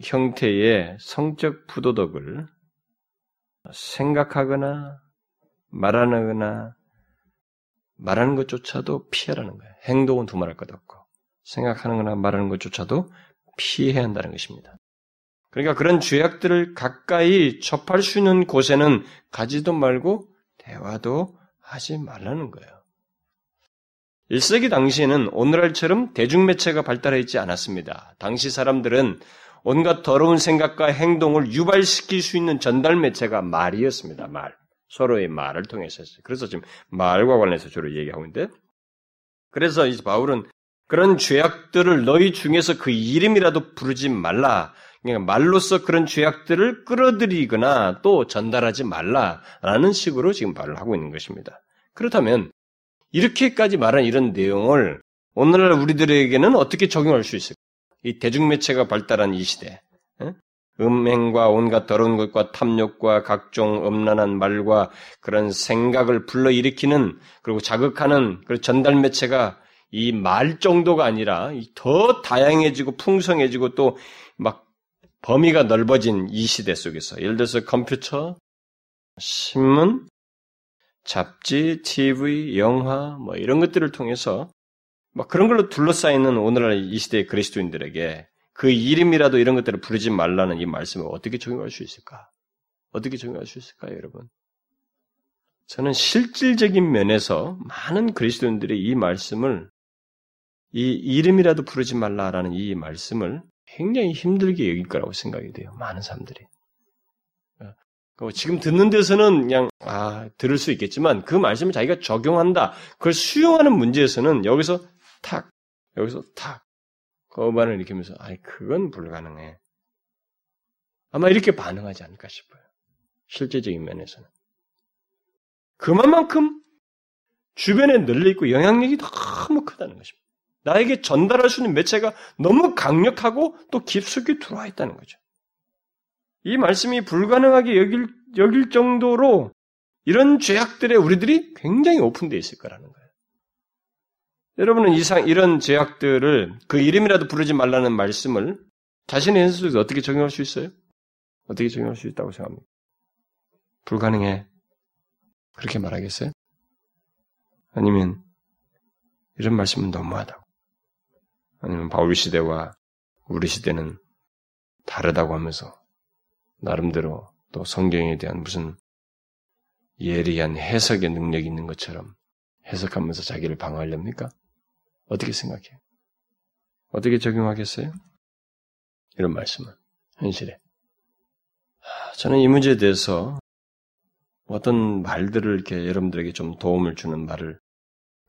형태의 성적 부도덕을 생각하거나 말하거나 말하는 것조차도 피하라는 거예요. 행동은 두말할 것 없고 생각하는 거나 말하는 것조차도 피해야 한다는 것입니다. 그러니까 그런 죄악들을 가까이 접할 수 있는 곳에는 가지도 말고 대화도 하지 말라는 거예요. 1세기 당시에는 오늘날처럼 대중매체가 발달해 있지 않았습니다. 당시 사람들은 온갖 더러운 생각과 행동을 유발시킬 수 있는 전달 매체가 말이었습니다. 말. 서로의 말을 통해서. 그래서 지금 말과 관련해서 주로 얘기하고 있는데, 그래서 이 바울은 그런 죄악들을 너희 중에서 그 이름이라도 부르지 말라. 그러니까 말로써 그런 죄악들을 끌어들이거나 또 전달하지 말라라는 식으로 지금 말을 하고 있는 것입니다. 그렇다면 이렇게까지 말한 이런 내용을 오늘날 우리들에게는 어떻게 적용할 수 있을까? 이 대중매체가 발달한 이 시대, 음행과 온갖 더러운 것과 탐욕과 각종 음란한 말과 그런 생각을 불러일으키는 그리고 자극하는 그 전달 매체가 이 말 정도가 아니라 더 다양해지고 풍성해지고 또 막 범위가 넓어진 이 시대 속에서 예를 들어서 컴퓨터, 신문, 잡지, TV, 영화 뭐 이런 것들을 통해서 막 그런 걸로 둘러싸이는 오늘날 이 시대의 그리스도인들에게 그 이름이라도 이런 것들을 부르지 말라는 이 말씀을 어떻게 적용할 수 있을까? 어떻게 적용할 수 있을까요, 여러분? 저는 실질적인 면에서 많은 그리스도인들이 이 말씀을 이 이름이라도 부르지 말라라는 이 말씀을 굉장히 힘들게 여길 거라고 생각이 돼요. 많은 사람들이. 어, 지금 듣는 데서는 그냥 아 들을 수 있겠지만 그 말씀을 자기가 적용한다. 그걸 수용하는 문제에서는 여기서 탁 여기서 탁 거반을 일으키면서 아니 그건 불가능해. 아마 이렇게 반응하지 않을까 싶어요. 실제적인 면에서는. 그만큼 주변에 널려 있고 영향력이 너무 크다는 것입니다. 나에게 전달할 수 있는 매체가 너무 강력하고 또 깊숙이 들어와 있다는 거죠. 이 말씀이 불가능하게 여길, 여길 정도로 이런 죄악들에 우리들이 굉장히 오픈되어 있을 거라는 거예요. 여러분은 이상, 이런 죄악들을 그 이름이라도 부르지 말라는 말씀을 자신의 현실 속에서 어떻게 적용할 수 있어요? 어떻게 적용할 수 있다고 생각합니까? 불가능해. 그렇게 말하겠어요? 아니면 이런 말씀은 너무하다고. 아니면 바울 시대와 우리 시대는 다르다고 하면서 나름대로 또 성경에 대한 무슨 예리한 해석의 능력이 있는 것처럼 해석하면서 자기를 방어하렵니까? 어떻게 생각해요? 어떻게 적용하겠어요? 이런 말씀은 현실에. 저는 이 문제에 대해서 어떤 말들을 이렇게 여러분들에게 좀 도움을 주는 말을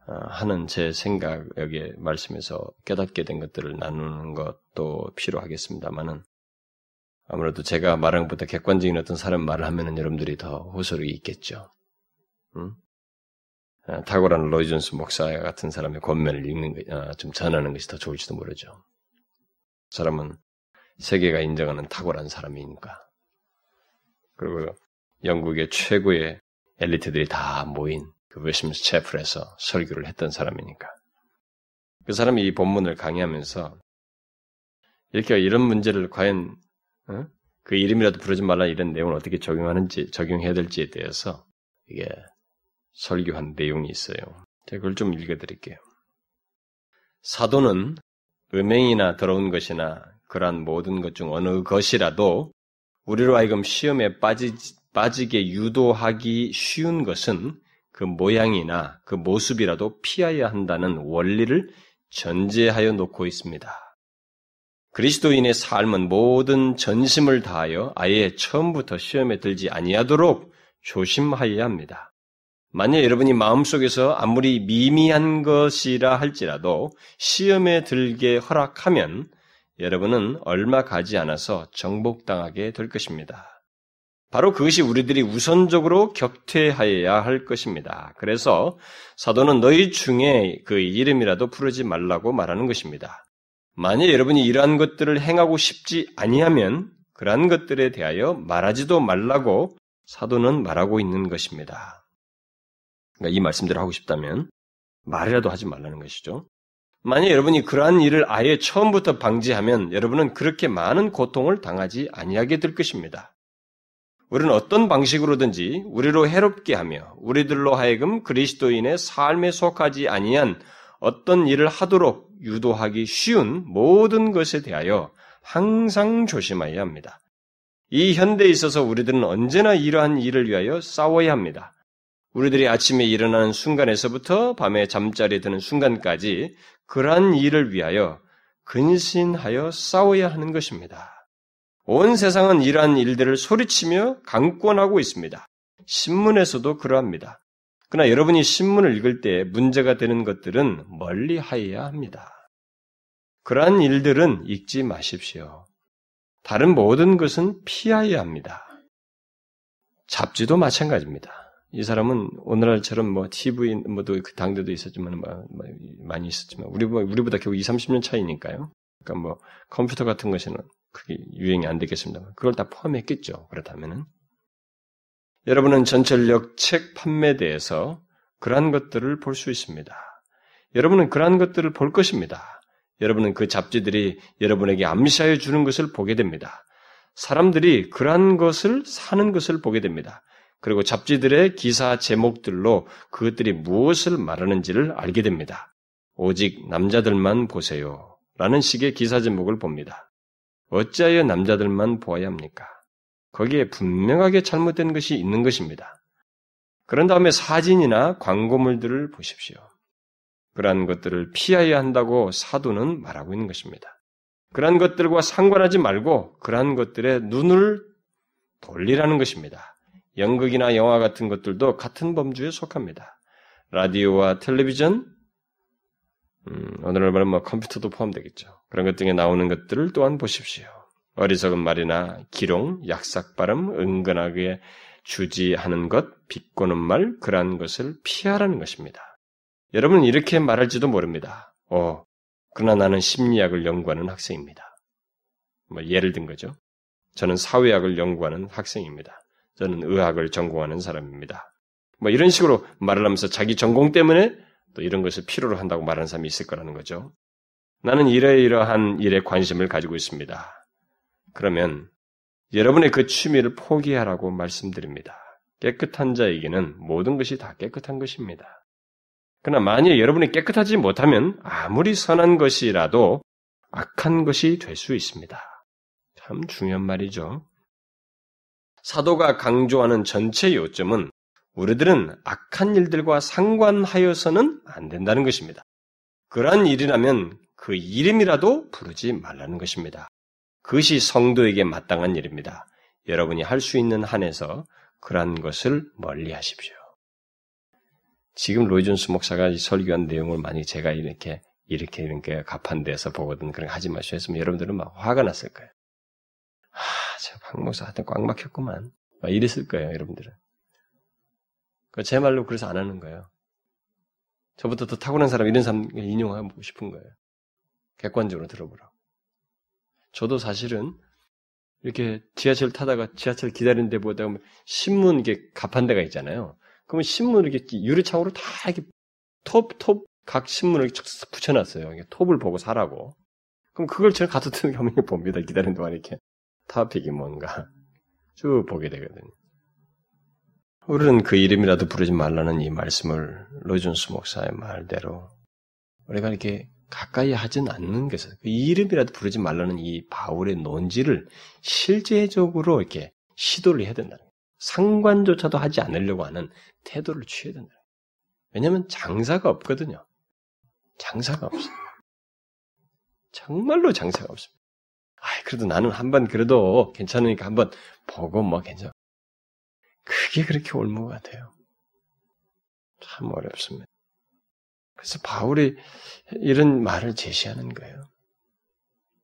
어, 하는 제 생각 여기에 말씀에서 깨닫게 된 것들을 나누는 것도 필요하겠습니다만은 아무래도 제가 말한 것보다 객관적인 어떤 사람 말을 하면은 여러분들이 더 호소력이 있겠죠. 음? 탁월한 로이존스 목사 같은 사람의 권면을 읽는 것, 아, 좀 전하는 것이 더 좋을지도 모르죠. 사람은 세계가 인정하는 탁월한 사람이니까. 그리고 영국의 최고의 엘리트들이 다 모인 그 웨스민스터 채플에서 설교를 했던 사람이니까. 그 사람이 이 본문을 강의하면서 이렇게 이런 문제를 과연 어? 그 이름이라도 부르지 말라 이런 내용을 어떻게 적용하는지 적용해야 될지에 대해서 이게 설교한 내용이 있어요. 제가 그걸 좀 읽어드릴게요. 사도는 음행이나 더러운 것이나 그러한 모든 것 중 어느 것이라도 우리로 하여금 시험에 빠지, 빠지게 유도하기 쉬운 것은 그 모양이나 그 모습이라도 피하여야 한다는 원리를 전제하여 놓고 있습니다. 그리스도인의 삶은 모든 전심을 다하여 아예 처음부터 시험에 들지 아니하도록 조심하여야 합니다. 만약 여러분이 마음속에서 아무리 미미한 것이라 할지라도 시험에 들게 허락하면 여러분은 얼마 가지 않아서 정복당하게 될 것입니다. 바로 그것이 우리들이 우선적으로 격퇴하여야 할 것입니다. 그래서 사도는 너희 중에 그 이름이라도 부르지 말라고 말하는 것입니다. 만약 여러분이 이러한 것들을 행하고 싶지 아니하면 그러한 것들에 대하여 말하지도 말라고 사도는 말하고 있는 것입니다. 그러니까 이 말씀대로 하고 싶다면 말이라도 하지 말라는 것이죠. 만약 여러분이 그러한 일을 아예 처음부터 방지하면 여러분은 그렇게 많은 고통을 당하지 아니하게 될 것입니다. 우리는 어떤 방식으로든지 우리로 해롭게 하며 우리들로 하여금 그리스도인의 삶에 속하지 아니한 어떤 일을 하도록 유도하기 쉬운 모든 것에 대하여 항상 조심해야 합니다. 이 현대에 있어서 우리들은 언제나 이러한 일을 위하여 싸워야 합니다. 우리들이 아침에 일어나는 순간에서부터 밤에 잠자리에 드는 순간까지 그러한 일을 위하여 근신하여 싸워야 하는 것입니다. 온 세상은 이러한 일들을 소리치며 강권하고 있습니다. 신문에서도 그러합니다. 그러나 여러분이 신문을 읽을 때 문제가 되는 것들은 멀리 하여야 합니다. 그러한 일들은 읽지 마십시오. 다른 모든 것은 피하여야 합니다. 잡지도 마찬가지입니다. 이 사람은 오늘날처럼 뭐 TV, 뭐도 그 당대도 있었지만 뭐, 뭐 많이 있었지만 우리 우리보다 겨우 2, 30년 차이니까요. 그러니까 뭐 컴퓨터 같은 것에는 그게 유행이 안 되겠습니다만 그걸 다 포함했겠죠. 그렇다면은 여러분은 전철역 책 판매대에서 그러한 것들을 볼 수 있습니다. 여러분은 그러한 것들을 볼 것입니다. 여러분은 그 잡지들이 여러분에게 암시하여 주는 것을 보게 됩니다. 사람들이 그러한 것을 사는 것을 보게 됩니다. 그리고 잡지들의 기사 제목들로 그것들이 무엇을 말하는지를 알게 됩니다. 오직 남자들만 보세요. 라는 식의 기사 제목을 봅니다. 어찌하여 남자들만 보아야 합니까? 거기에 분명하게 잘못된 것이 있는 것입니다. 그런 다음에 사진이나 광고물들을 보십시오. 그러한 것들을 피하여야 한다고 사도는 말하고 있는 것입니다. 그러한 것들과 상관하지 말고 그러한 것들에 눈을 돌리라는 것입니다. 연극이나 영화 같은 것들도 같은 범주에 속합니다. 라디오와 텔레비전, 음, 오늘날 말하면 뭐 컴퓨터도 포함되겠죠. 그런 것 등에 나오는 것들을 또한 보십시오. 어리석은 말이나 기롱, 약삭 발음, 은근하게 주지하는 것, 비꼬는 말, 그러한 것을 피하라는 것입니다. 여러분은 이렇게 말할지도 모릅니다. 어, 그러나 나는 심리학을 연구하는 학생입니다. 뭐 예를 든 거죠. 저는 사회학을 연구하는 학생입니다. 저는 의학을 전공하는 사람입니다. 뭐 이런 식으로 말을 하면서 자기 전공 때문에 또 이런 것을 필요로 한다고 말하는 사람이 있을 거라는 거죠. 나는 이러이러한 일에 관심을 가지고 있습니다. 그러면 여러분의 그 취미를 포기하라고 말씀드립니다. 깨끗한 자에게는 모든 것이 다 깨끗한 것입니다. 그러나 만약 여러분이 깨끗하지 못하면 아무리 선한 것이라도 악한 것이 될 수 있습니다. 참 중요한 말이죠. 사도가 강조하는 전체 요점은 우리들은 악한 일들과 상관하여서는 안 된다는 것입니다. 그러한 일이라면 그 이름이라도 부르지 말라는 것입니다. 그것이 성도에게 마땅한 일입니다. 여러분이 할 수 있는 한에서 그러한 것을 멀리 하십시오. 지금 로이존스 목사가 설교한 내용을 만약 제가 이렇게 이렇게 이렇게 데서 보거든 그런 하지 마시오 했으면 여러분들은 막 화가 났을 거예요. 아, 저박 목사 하여튼 꽉 막혔구만. 막 이랬을 거예요, 여러분들은. 제 말로 그래서 안 하는 거예요. 저부터 더 타고난 사람 이런 사람 인용하고 싶은 거예요. 객관적으로 들어보라고. 저도 사실은 이렇게 지하철 타다가 지하철 기다리는 데 보다 보면 신문 이게 데가 있잖아요. 그러면 신문 이렇게 유리창으로 다 이렇게 톱, 톱, 각 신문을 붙여놨어요. 톱을 보고 사라고. 그럼 그걸 제가 가서 [LAUGHS] 뜨는 가만히 봅니다. 기다리는 동안 이렇게. 타픽이 뭔가. [LAUGHS] 쭉 보게 되거든요. 우리는 그 이름이라도 부르지 말라는 이 말씀을 로이존스 목사의 말대로 우리가 이렇게 가까이 하진 않는 것은 그 이름이라도 부르지 말라는 이 바울의 논지를 실제적으로 이렇게 시도를 해야 된다는 거예요. 상관조차도 하지 않으려고 하는 태도를 취해야 된다. 왜냐하면 장사가 없거든요. 장사가 없어요. 정말로 장사가 없습니다. 아, 그래도 나는 한 번 그래도 괜찮으니까 한번 보고 뭐 괜찮아. 그게 그렇게 옳은 것 같아요. 참 어렵습니다. 그래서 바울이 이런 말을 제시하는 거예요.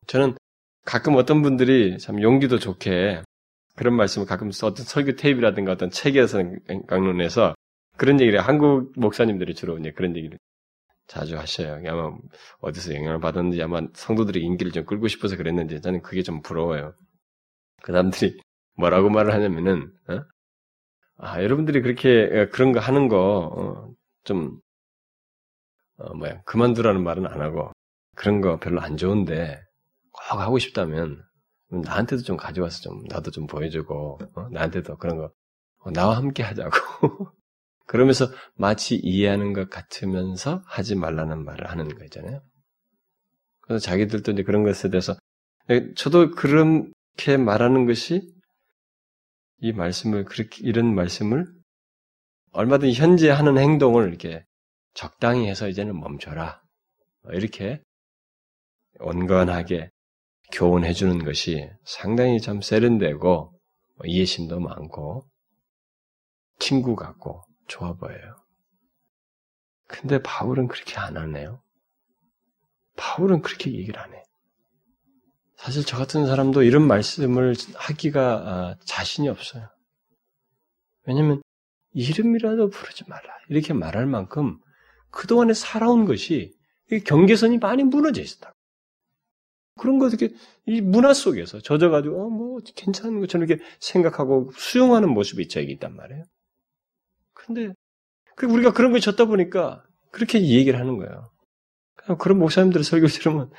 저는 가끔 어떤 분들이 참 용기도 좋게 그런 말씀을 가끔 어떤 설교 테이프라든가 어떤 책에서 강론에서 그런 얘기를 한국 목사님들이 주로 이제 그런 얘기를 자주 하셔요. 아마 어디서 영향을 받았는지 아마 성도들의 인기를 좀 끌고 싶어서 그랬는지 저는 그게 좀 부러워요. 그 사람들이 뭐라고 말을 하냐면은 어? 아 여러분들이 그렇게 그런 거 하는 거좀 어, 뭐야, 그만두라는 말은 안 하고, 그런 거 별로 안 좋은데, 꼭 하고 싶다면, 나한테도 좀 가져와서 좀, 나도 좀 보여주고, 어? 나한테도 그런 거, 어, 나와 함께 하자고. [LAUGHS] 그러면서 마치 이해하는 것 같으면서 하지 말라는 말을 하는 거 있잖아요. 그래서 자기들도 이제 그런 것에 대해서, 저도 그렇게 말하는 것이, 이 말씀을, 그렇게, 이런 말씀을, 얼마든 현재 하는 행동을 이렇게 적당히 해서 이제는 멈춰라. 이렇게 온건하게 교훈해 주는 것이 상당히 참 세련되고 이해심도 많고 친구 같고 좋아 보여요. 근데 바울은 그렇게 안 하네요. 바울은 그렇게 얘기를 안 해. 사실 저 같은 사람도 이런 말씀을 하기가 아, 자신이 없어요. 왜냐면 이름이라도 부르지 말라. 이렇게 말할 만큼 그동안에 살아온 것이 경계선이 많이 무너져 있었다. 그런 거 어떻게 이 문화 속에서 젖어가지고 어, 뭐 괜찮은 것처럼 이렇게 생각하고 수용하는 모습이 자기 있단 말이에요. 근데 그 우리가 그런 걸 졌다 보니까 그렇게 얘기를 하는 거예요. 그런 목사님들 설교 들으면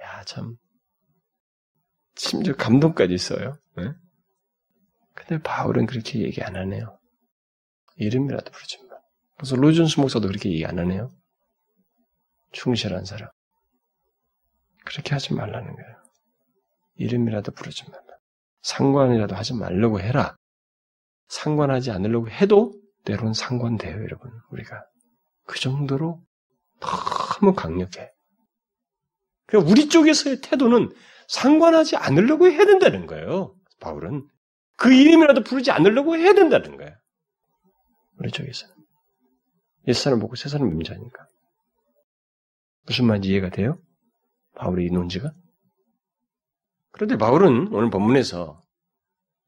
야 참 심지어 감동까지 있어요. 네? 근데 바울은 그렇게 얘기 안 하네요. 이름이라도 부르지 마. 그래서 로준스 목사도 그렇게 얘기 안 하네요. 충실한 사람. 그렇게 하지 말라는 거예요. 이름이라도 부르지 말라. 상관이라도 하지 말려고 해라. 상관하지 않으려고 해도 때론 상관돼요, 여러분. 우리가. 그 정도로 너무 강력해. 그러니까 우리 쪽에서의 태도는 상관하지 않으려고 해야 된다는 거예요. 바울은. 그 이름이라도 부르지 않으려고 해야 된다는 거예요. 우리 쪽에서. 옛사람 보고 새사람 임자니까. 무슨 말인지 이해가 돼요? 바울의 이 논지가? 그런데 바울은 오늘 본문에서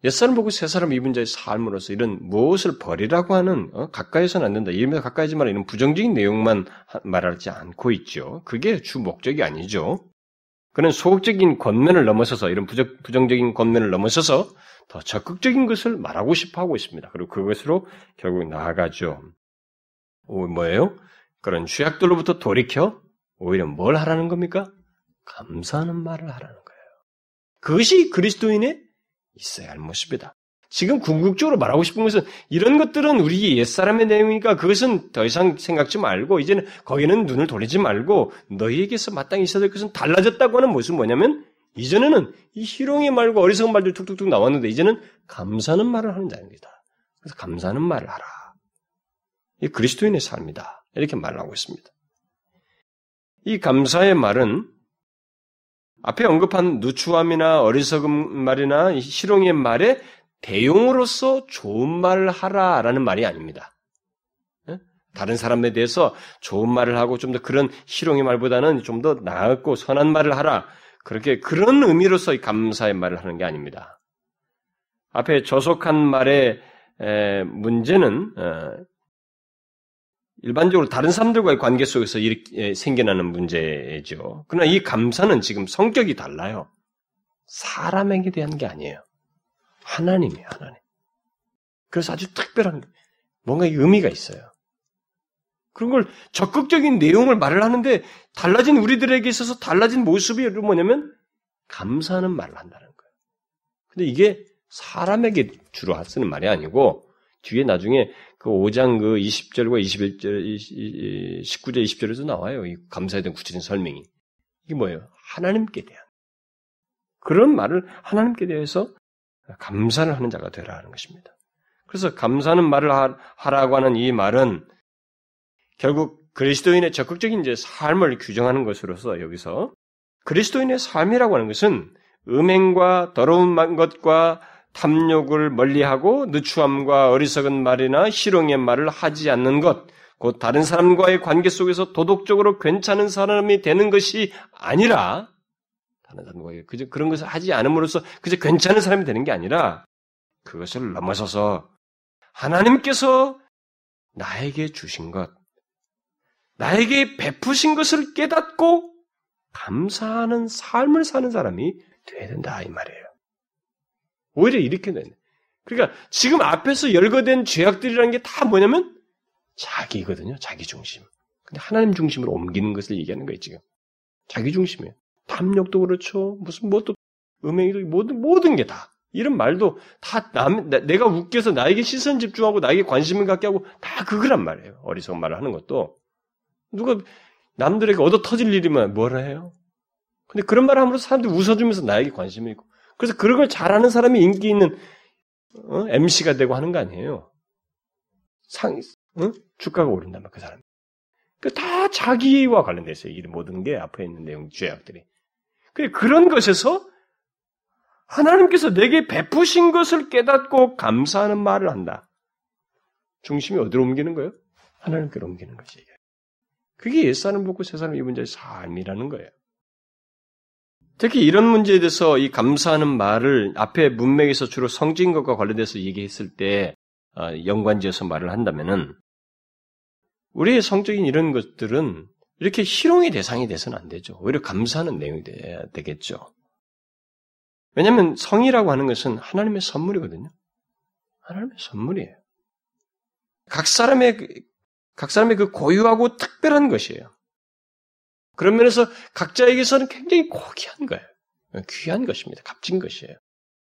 옛사람 보고 새사람 입은 자의 삶으로서 이런 무엇을 버리라고 하는 어? 가까이서는 안 된다. 이름에 가까이지 마라 이런 부정적인 내용만 말하지 않고 있죠. 그게 주 목적이 아니죠. 그는 소극적인 권면을 넘어서서 이런 부정, 부정적인 권면을 넘어서서 더 적극적인 것을 말하고 싶어 하고 있습니다. 그리고 그것으로 결국 나아가죠. 뭐예요? 그런 죄악들로부터 돌이켜 오히려 뭘 하라는 겁니까? 감사하는 말을 하라는 거예요. 그것이 그리스도인의 있어야 할 모습이다. 지금 궁극적으로 말하고 싶은 것은 이런 것들은 우리 옛사람의 내용이니까 그것은 더 이상 생각지 말고 이제는 거기는 눈을 돌리지 말고 너희에게서 마땅히 있어야 될 것은 달라졌다고 하는 모습은 뭐냐면 이전에는 이 희롱의 말과 어리석은 말들이 툭툭툭 나왔는데 이제는 감사하는 말을 하는 자입니다. 그래서 감사하는 말을 하라. 이 그리스도인의 삶이다. 이렇게 말을 하고 있습니다. 이 감사의 말은 앞에 언급한 누추함이나 어리석은 말이나 실용의 말에 대용으로서 좋은 말을 하라라는 말이 아닙니다. 예? 다른 사람에 대해서 좋은 말을 하고 좀 더 그런 실용의 말보다는 좀 더 나았고 선한 말을 하라. 그렇게 그런 의미로서 감사의 말을 하는 게 아닙니다. 앞에 저속한 말의 문제는 어, 일반적으로 다른 사람들과의 관계 속에서 이렇게 생겨나는 문제죠. 그러나 이 감사는 지금 성격이 달라요. 사람에게 대한 게 아니에요. 하나님이에요, 하나님. 그래서 아주 특별한, 뭔가 의미가 있어요. 그런 걸 적극적인 내용을 말을 하는데 달라진 우리들에게 있어서 달라진 모습이 뭐냐면 감사하는 말을 한다는 거예요. 근데 이게 사람에게 주로 쓰는 말이 아니고 뒤에 나중에 그 5장 그 20절과 21절, 19절, 20절에도 나와요. 이 감사에 대한 구체적인 설명이. 이게 뭐예요? 하나님께 대한. 그런 말을 하나님께 대해서 감사를 하는 자가 되라 하는 것입니다. 그래서 감사하는 말을 하라고 하는 이 말은 결국 그리스도인의 적극적인 이제 삶을 규정하는 것으로서 여기서 그리스도인의 삶이라고 하는 것은 음행과 더러운 것과 탐욕을 멀리하고 누추함과 어리석은 말이나 희롱의 말을 하지 않는 것, 곧 다른 사람과의 관계 속에서 도덕적으로 괜찮은 사람이 되는 것이 아니라 다른 사람과의 그저 그런 것을 하지 않음으로써 그저 괜찮은 사람이 되는 게 아니라 그것을 넘어서서 하나님께서 나에게 주신 것, 나에게 베푸신 것을 깨닫고 감사하는 삶을 사는 사람이 돼야 된다 이 말이에요. 오히려 되네. 그러니까 지금 앞에서 열거된 죄악들이라는 게 다 뭐냐면 자기거든요. 자기 중심. 근데 하나님 중심으로 옮기는 것을 얘기하는 거예요, 지금. 자기 중심이에요. 탐욕도 그렇죠. 무슨 뭐 또 음행도 모든 모든 게 다. 이런 말도 다 남, 내가 웃겨서 나에게 시선 집중하고 나에게 관심을 갖게 하고 다 그거란 말이에요. 어리석은 말을 하는 것도. 누가 남들에게 얻어 터질 일이면 뭐라 해요? 근데 그런 말을 함으로써 사람들이 웃어주면서 나에게 관심이 있고. 그래서 그런 걸 잘하는 사람이 인기 있는 어? MC가 되고 하는 거 아니에요. 상, 어? 주가가 오른단 말그 사람. 그다 자기와 관련돼 있어요. 이 모든 게 앞에 있는 내용, 죄악들이. 그런 것에서 하나님께서 내게 베푸신 것을 깨닫고 감사하는 말을 한다. 중심이 어디로 옮기는 거예요? 하나님께로 옮기는 것이. 그게 옛사람 먹고 새사람 입은 자의 삶이라는 거예요. 특히 이런 문제에 대해서 이 감사하는 말을 앞에 문맥에서 주로 성진 것과 관련돼서 얘기했을 때 어, 연관지어서 말을 한다면은 우리의 성적인 이런 것들은 이렇게 희롱의 대상이 돼서는 안 되죠. 오히려 감사하는 내용이 돼야 되겠죠. 왜냐하면 성이라고 하는 것은 하나님의 선물이거든요. 하나님의 선물이에요. 각 사람의 각 사람의 그 고유하고 특별한 것이에요. 그런 면에서 각자에게서는 굉장히 고귀한 거예요. 귀한 것입니다. 값진 것이에요.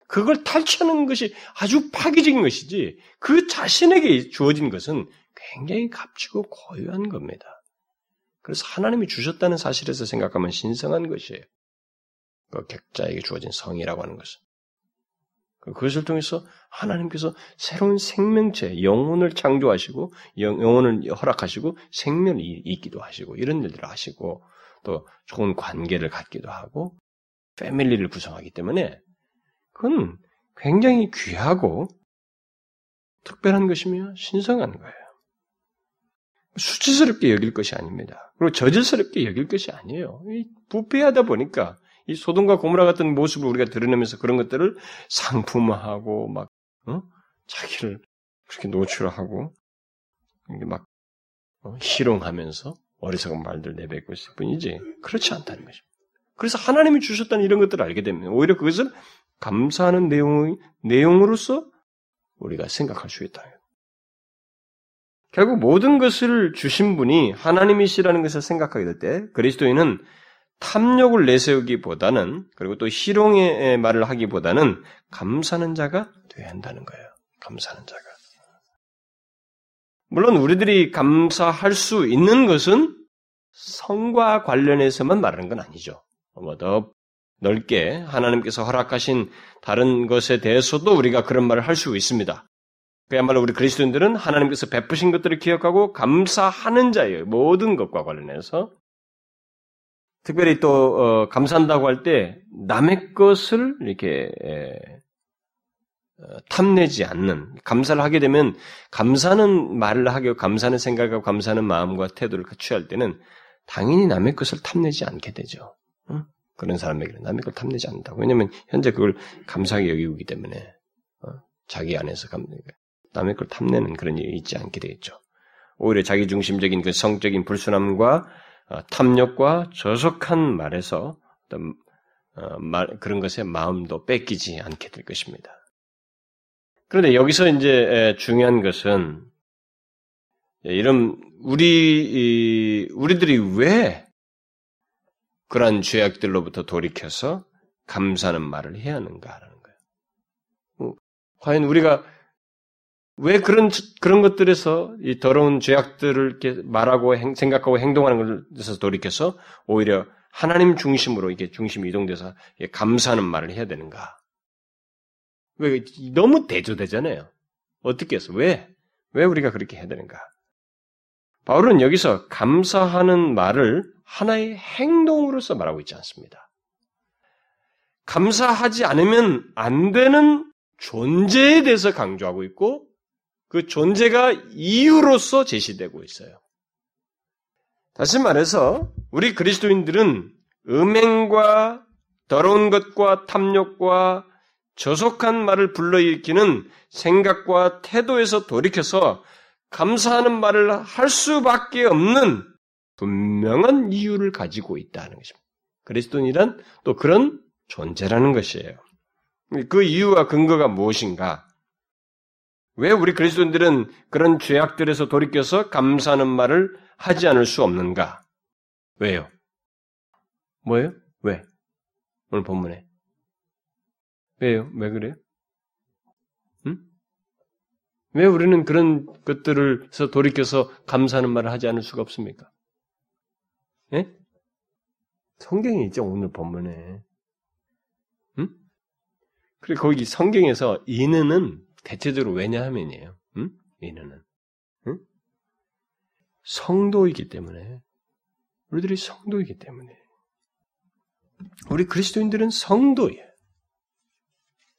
그걸 탈취하는 것이 아주 파괴적인 것이지 그 자신에게 주어진 것은 굉장히 값지고 고유한 겁니다. 그래서 하나님이 주셨다는 사실에서 생각하면 신성한 것이에요. 그 객자에게 주어진 성이라고 하는 것은. 그것을 통해서 하나님께서 새로운 생명체, 영혼을 창조하시고, 영혼을 허락하시고, 생명을 잇기도 하시고, 이런 일들을 하시고, 또 좋은 관계를 갖기도 하고, 패밀리를 구성하기 때문에, 그건 굉장히 귀하고, 특별한 것이며, 신성한 거예요. 수치스럽게 여길 것이 아닙니다. 그리고 저질스럽게 여길 것이 아니에요. 부패하다 보니까 이 소돔과 고무라 같은 모습을 우리가 드러내면서 그런 것들을 상품화하고 막 어? 자기를 그렇게 노출하고 막 어? 희롱하면서 어리석은 말들 내뱉고 있을 뿐이지 그렇지 않다는 것입니다. 그래서 하나님이 주셨다는 이런 것들을 알게 되면 오히려 그것을 감사하는 내용 내용으로서 우리가 생각할 수 있다. 결국 모든 것을 주신 분이 하나님이시라는 것을 생각하게 될 때 그리스도인은 탐욕을 내세우기보다는 그리고 또 희롱의 말을 하기보다는 감사하는 자가 되어야 한다는 거예요. 감사하는 자가. 물론 우리들이 감사할 수 있는 것은 성과 관련해서만 말하는 건 아니죠. 뭐더 넓게 하나님께서 허락하신 다른 것에 대해서도 우리가 그런 말을 할 수 있습니다. 그야말로 우리 그리스도인들은 하나님께서 베푸신 것들을 기억하고 감사하는 자예요. 모든 것과 관련해서 특별히 또 어, 감사한다고 할 때 남의 것을 이렇게 탐내지 않는 감사를 하게 되면 감사는 말을 하고 감사는 생각하고 감사는 마음과 태도를 취할 때는 당연히 남의 것을 탐내지 않게 되죠. 응? 그런 사람에게는 남의 걸 탐내지 않는다고. 왜냐하면 현재 그걸 감사하게 여기고 있기 때문에 어? 자기 안에서 감, 남의 걸 탐내는 그런 일이 있지 않게 되겠죠. 오히려 자기 중심적인 그 성적인 불순함과 어, 탐욕과 저속한 말에서 어떤 어, 말, 그런 것에 마음도 뺏기지 않게 될 것입니다. 그런데 여기서 이제 중요한 것은 이런 우리 우리들이 왜 그러한 죄악들로부터 돌이켜서 감사하는 말을 해야 하는가라는 거예요. 뭐, 과연 우리가 왜 그런 그런 것들에서 이 더러운 죄악들을 말하고 행, 생각하고 행동하는 것에서 돌이켜서 오히려 하나님 중심으로 이게 중심이 이동돼서 감사하는 말을 해야 되는가? 왜 너무 대조되잖아요. 어떻게 해서 왜? 왜 우리가 그렇게 해야 되는가? 바울은 여기서 감사하는 말을 하나의 행동으로서 말하고 있지 않습니다. 감사하지 않으면 안 되는 존재에 대해서 강조하고 있고 그 존재가 이유로서 제시되고 있어요. 다시 말해서 우리 그리스도인들은 음행과 더러운 것과 탐욕과 저속한 말을 불러일으키는 생각과 태도에서 돌이켜서 감사하는 말을 할 수밖에 없는 분명한 이유를 가지고 있다는 것입니다. 그리스도인이란 또 그런 존재라는 것이에요. 그 이유와 근거가 무엇인가? 왜 우리 그리스도인들은 그런 죄악들에서 돌이켜서 감사하는 말을 하지 않을 수 없는가? 왜요? 뭐예요? 왜? 오늘 본문에. 왜요? 왜 그래요? 응? 왜 우리는 그런 것들을서 돌이켜서 감사하는 말을 하지 않을 수가 없습니까? 예? 성경에 있죠, 오늘 본문에. 응? 그리고 거기 성경에서 이는은 대체적으로 왜냐하면이에요. 응? 이는은. 응? 성도이기 때문에. 우리들이 성도이기 때문에. 우리 그리스도인들은 성도예요.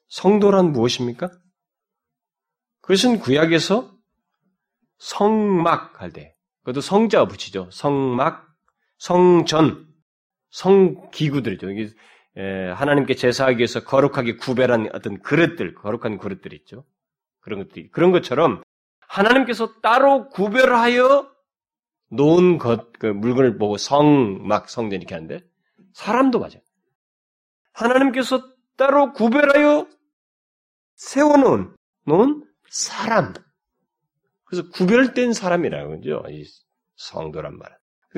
성도란 무엇입니까? 그것은 구약에서 성막 할 때, 그것도 성자 붙이죠. 성막, 성전, 성기구들이죠. 하나님께 제사하기 위해서 거룩하게 구별한 어떤 그릇들, 거룩한 그릇들 있죠. 그런 것들이 그런 것처럼 하나님께서 따로 구별하여 놓은 것, 그 물건을 보고 성막 성전 이렇게 하는데 사람도 맞아요. 하나님께서 따로 구별하여 세워놓은 놓은 사람. 그래서 구별된 사람이라는 거죠. 이 성도란 말은.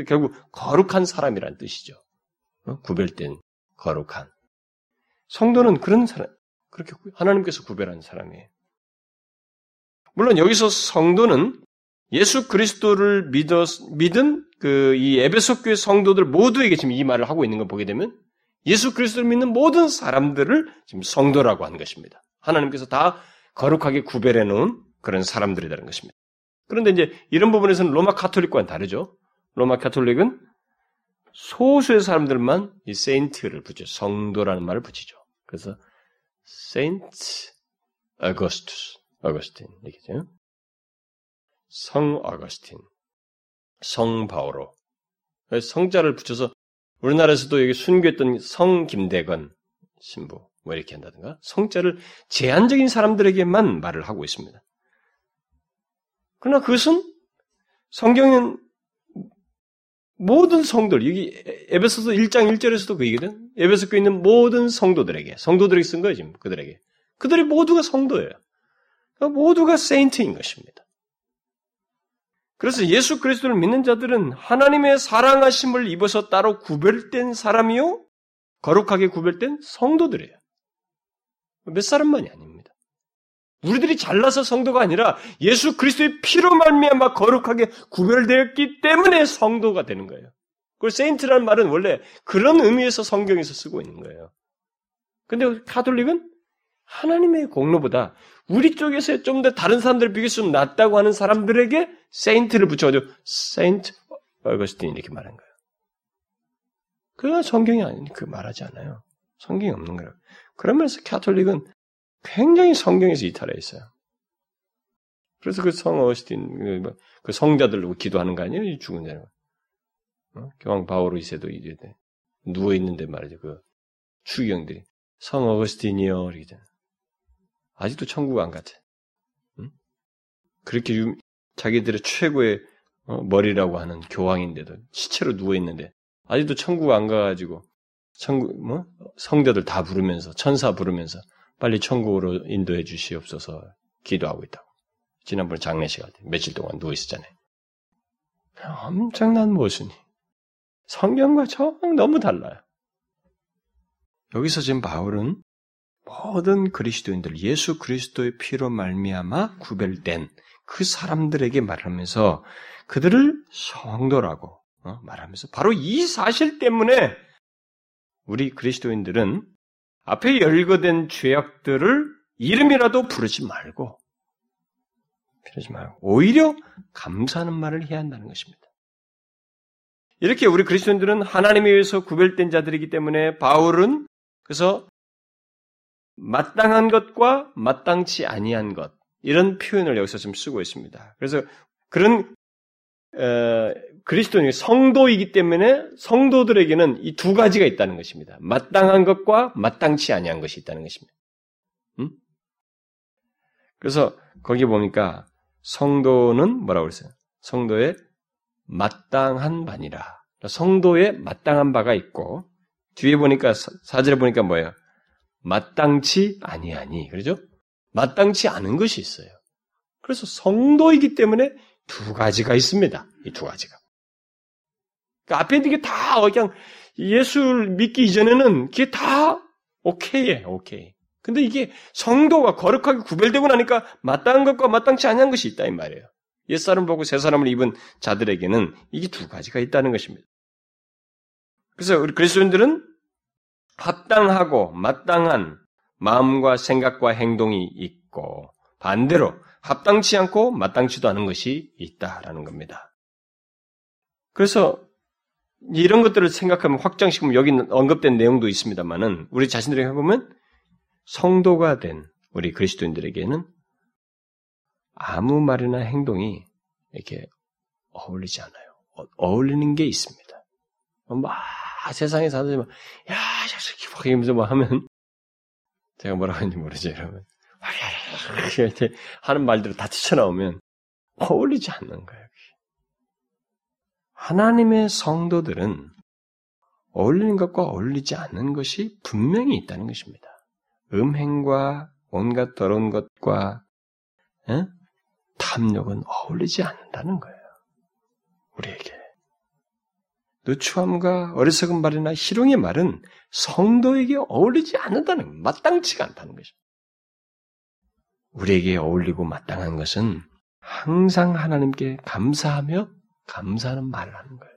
결국 거룩한 사람이란 뜻이죠. 어? 구별된 거룩한. 성도는 그런 사람, 그렇게 하나님께서 구별한 사람이에요. 물론 여기서 성도는 예수 그리스도를 믿어, 믿은 그 이 에베소 교회 성도들 모두에게 지금 이 말을 하고 있는 걸 보게 되면 예수 그리스도를 믿는 모든 사람들을 지금 성도라고 하는 것입니다. 하나님께서 다 거룩하게 구별해 놓은 그런 사람들이라는 것입니다. 그런데 이제 이런 부분에서는 로마 카톨릭과는 다르죠. 로마 카톨릭은 소수의 사람들만 이 세인트를 붙여 성도라는 말을 붙이죠. 그래서 세인트 어거스투스, 어거스틴 이렇게죠. 성 어거스틴, 성 바오로. 성자를 붙여서 우리나라에서도 여기 순교했던 성 김대건 신부 뭐 이렇게 한다든가 성자를 제한적인 사람들에게만 말을 하고 있습니다. 그러나 그것은 성경은 모든 성도들, 여기 에베소서 1장 1절에서도 그 얘기든 에베소 교에 있는 모든 성도들에게, 성도들에게 쓴 거예요, 지금 그들에게. 그들이 모두가 성도예요. 그러니까 모두가 세인트인 것입니다. 그래서 예수 그리스도를 믿는 자들은 하나님의 사랑하심을 입어서 따로 구별된 사람이요, 거룩하게 구별된 성도들이에요. 몇 사람만이 아닙니다. 우리들이 잘나서 성도가 아니라 예수 그리스도의 피로 말미암아 거룩하게 구별되었기 때문에 성도가 되는 거예요. 그 세인트라는 말은 원래 그런 의미에서 성경에서 쓰고 있는 거예요. 근데 카톨릭은 하나님의 공로보다 우리 쪽에서 좀 더 다른 사람들을 비교해서 좀 낫다고 하는 사람들에게 세인트를 붙여가지고 세인트 어거스틴 이렇게 말한 거예요. 그건 성경이 아니, 그 말하지 않아요. 성경이 없는 거예요. 그러면서 카톨릭은 굉장히 성경에서 이탈해 있어요. 그래서 그 성 어스틴, 그, 뭐, 그 성자들로 기도하는 거 아니에요? 죽은 자로. 어? 교황 바오로 이세도 이제 누워 있는데 말이죠. 그 추기경들이 성 어거스틴이요 이렇게 아직도 천국 안 갔지. 응? 그렇게 유, 자기들의 최고의 어, 머리라고 하는 교황인데도 시체로 누워 있는데 아직도 천국 안 가가지고 천국 뭐 성자들 다 부르면서 천사 부르면서 빨리 천국으로 인도해 주시옵소서 기도하고 있다고. 지난번 장례식 할 때 며칠 동안 누워 있었잖아요. 엄청난 모순이. 성경과 정 너무 달라요. 여기서 지금 바울은 모든 그리스도인들 예수 그리스도의 피로 말미암아 구별된 그 사람들에게 말하면서 그들을 성도라고 어, 말하면서 바로 이 사실 때문에 우리 그리스도인들은 앞에 열거된 죄악들을 이름이라도 부르지 말고 부르지 말고 오히려 감사하는 말을 해야 한다는 것입니다. 이렇게 우리 그리스도인들은 하나님에 의해서 구별된 자들이기 때문에 바울은 그래서 마땅한 것과 마땅치 아니한 것 이런 표현을 여기서 좀 쓰고 있습니다. 그래서 그런 어, 그리스도인 성도이기 때문에 성도들에게는 이 두 가지가 있다는 것입니다. 마땅한 것과 마땅치 아니한 것이 있다는 것입니다. 음? 그래서 거기 보니까 성도는 뭐라고 그랬어요? 성도의 마땅한 바니라. 성도의 마땅한 바가 있고 뒤에 보니까 사절에 보니까 뭐예요? 마땅치 아니하니 그러죠? 마땅치 않은 것이 있어요. 그래서 성도이기 때문에 두 가지가 있습니다. 이 두 가지가. 그러니까 앞에 있는 게다 그냥 예수를 믿기 이전에는 그게 다 오케이에 오케이. 근데 이게 성도가 거룩하게 구별되고 나니까 마땅한 것과 마땅치 않은 것이 있다 이 말이에요. 옛사람 보고 새사람을 입은 자들에게는 이게 두 가지가 있다는 것입니다. 그래서 우리 그리스도인들은 합당하고 마땅한 마음과 생각과 행동이 있고 반대로 합당치 않고 마땅치도 않은 것이 있다라는 겁니다. 그래서 이런 것들을 생각하면 확장시키면 여기 언급된 내용도 있습니다만은 우리 자신들에게 해보면 성도가 된 우리 그리스도인들에게는 아무 말이나 행동이 이렇게 어울리지 않아요. 어, 어울리는 게 있습니다. 막 세상에 사람들이 막, 야, 자식이 막 이러면서 뭐 하면, [LAUGHS] 제가 뭐라고 하는지 모르죠, 여러분. 이렇게 하는 말들을 다 튀쳐나오면 어울리지 않는 거예요. 하나님의 성도들은 어울리는 것과 어울리지 않는 것이 분명히 있다는 것입니다. 음행과 온갖 더러운 것과 에? 탐욕은 어울리지 않는다는 거예요. 우리에게. 누추함과 어리석은 말이나 희롱의 말은 성도에게 어울리지 않는다는 마땅치가 않다는 것입니다. 우리에게 어울리고 마땅한 것은 항상 하나님께 감사하며 감사하는 말을 하는 거예요.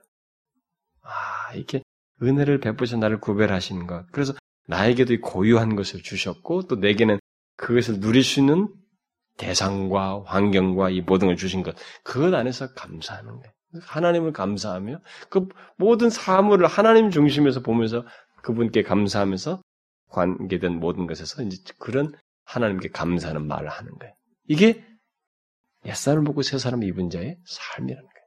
아, 이렇게 은혜를 베푸셔 나를 구별하신 것. 그래서 나에게도 고유한 것을 주셨고 또 내게는 그것을 누릴 수 있는 대상과 환경과 이 모든 걸 주신 것. 그것 안에서 감사하는 거예요. 하나님을 감사하며 그 모든 사물을 하나님 중심에서 보면서 그분께 감사하면서 관계된 모든 것에서 이제 그런 하나님께 감사하는 말을 하는 거예요. 이게 옛사람을 보고 새사람을 입은 자의 삶이라는 거예요.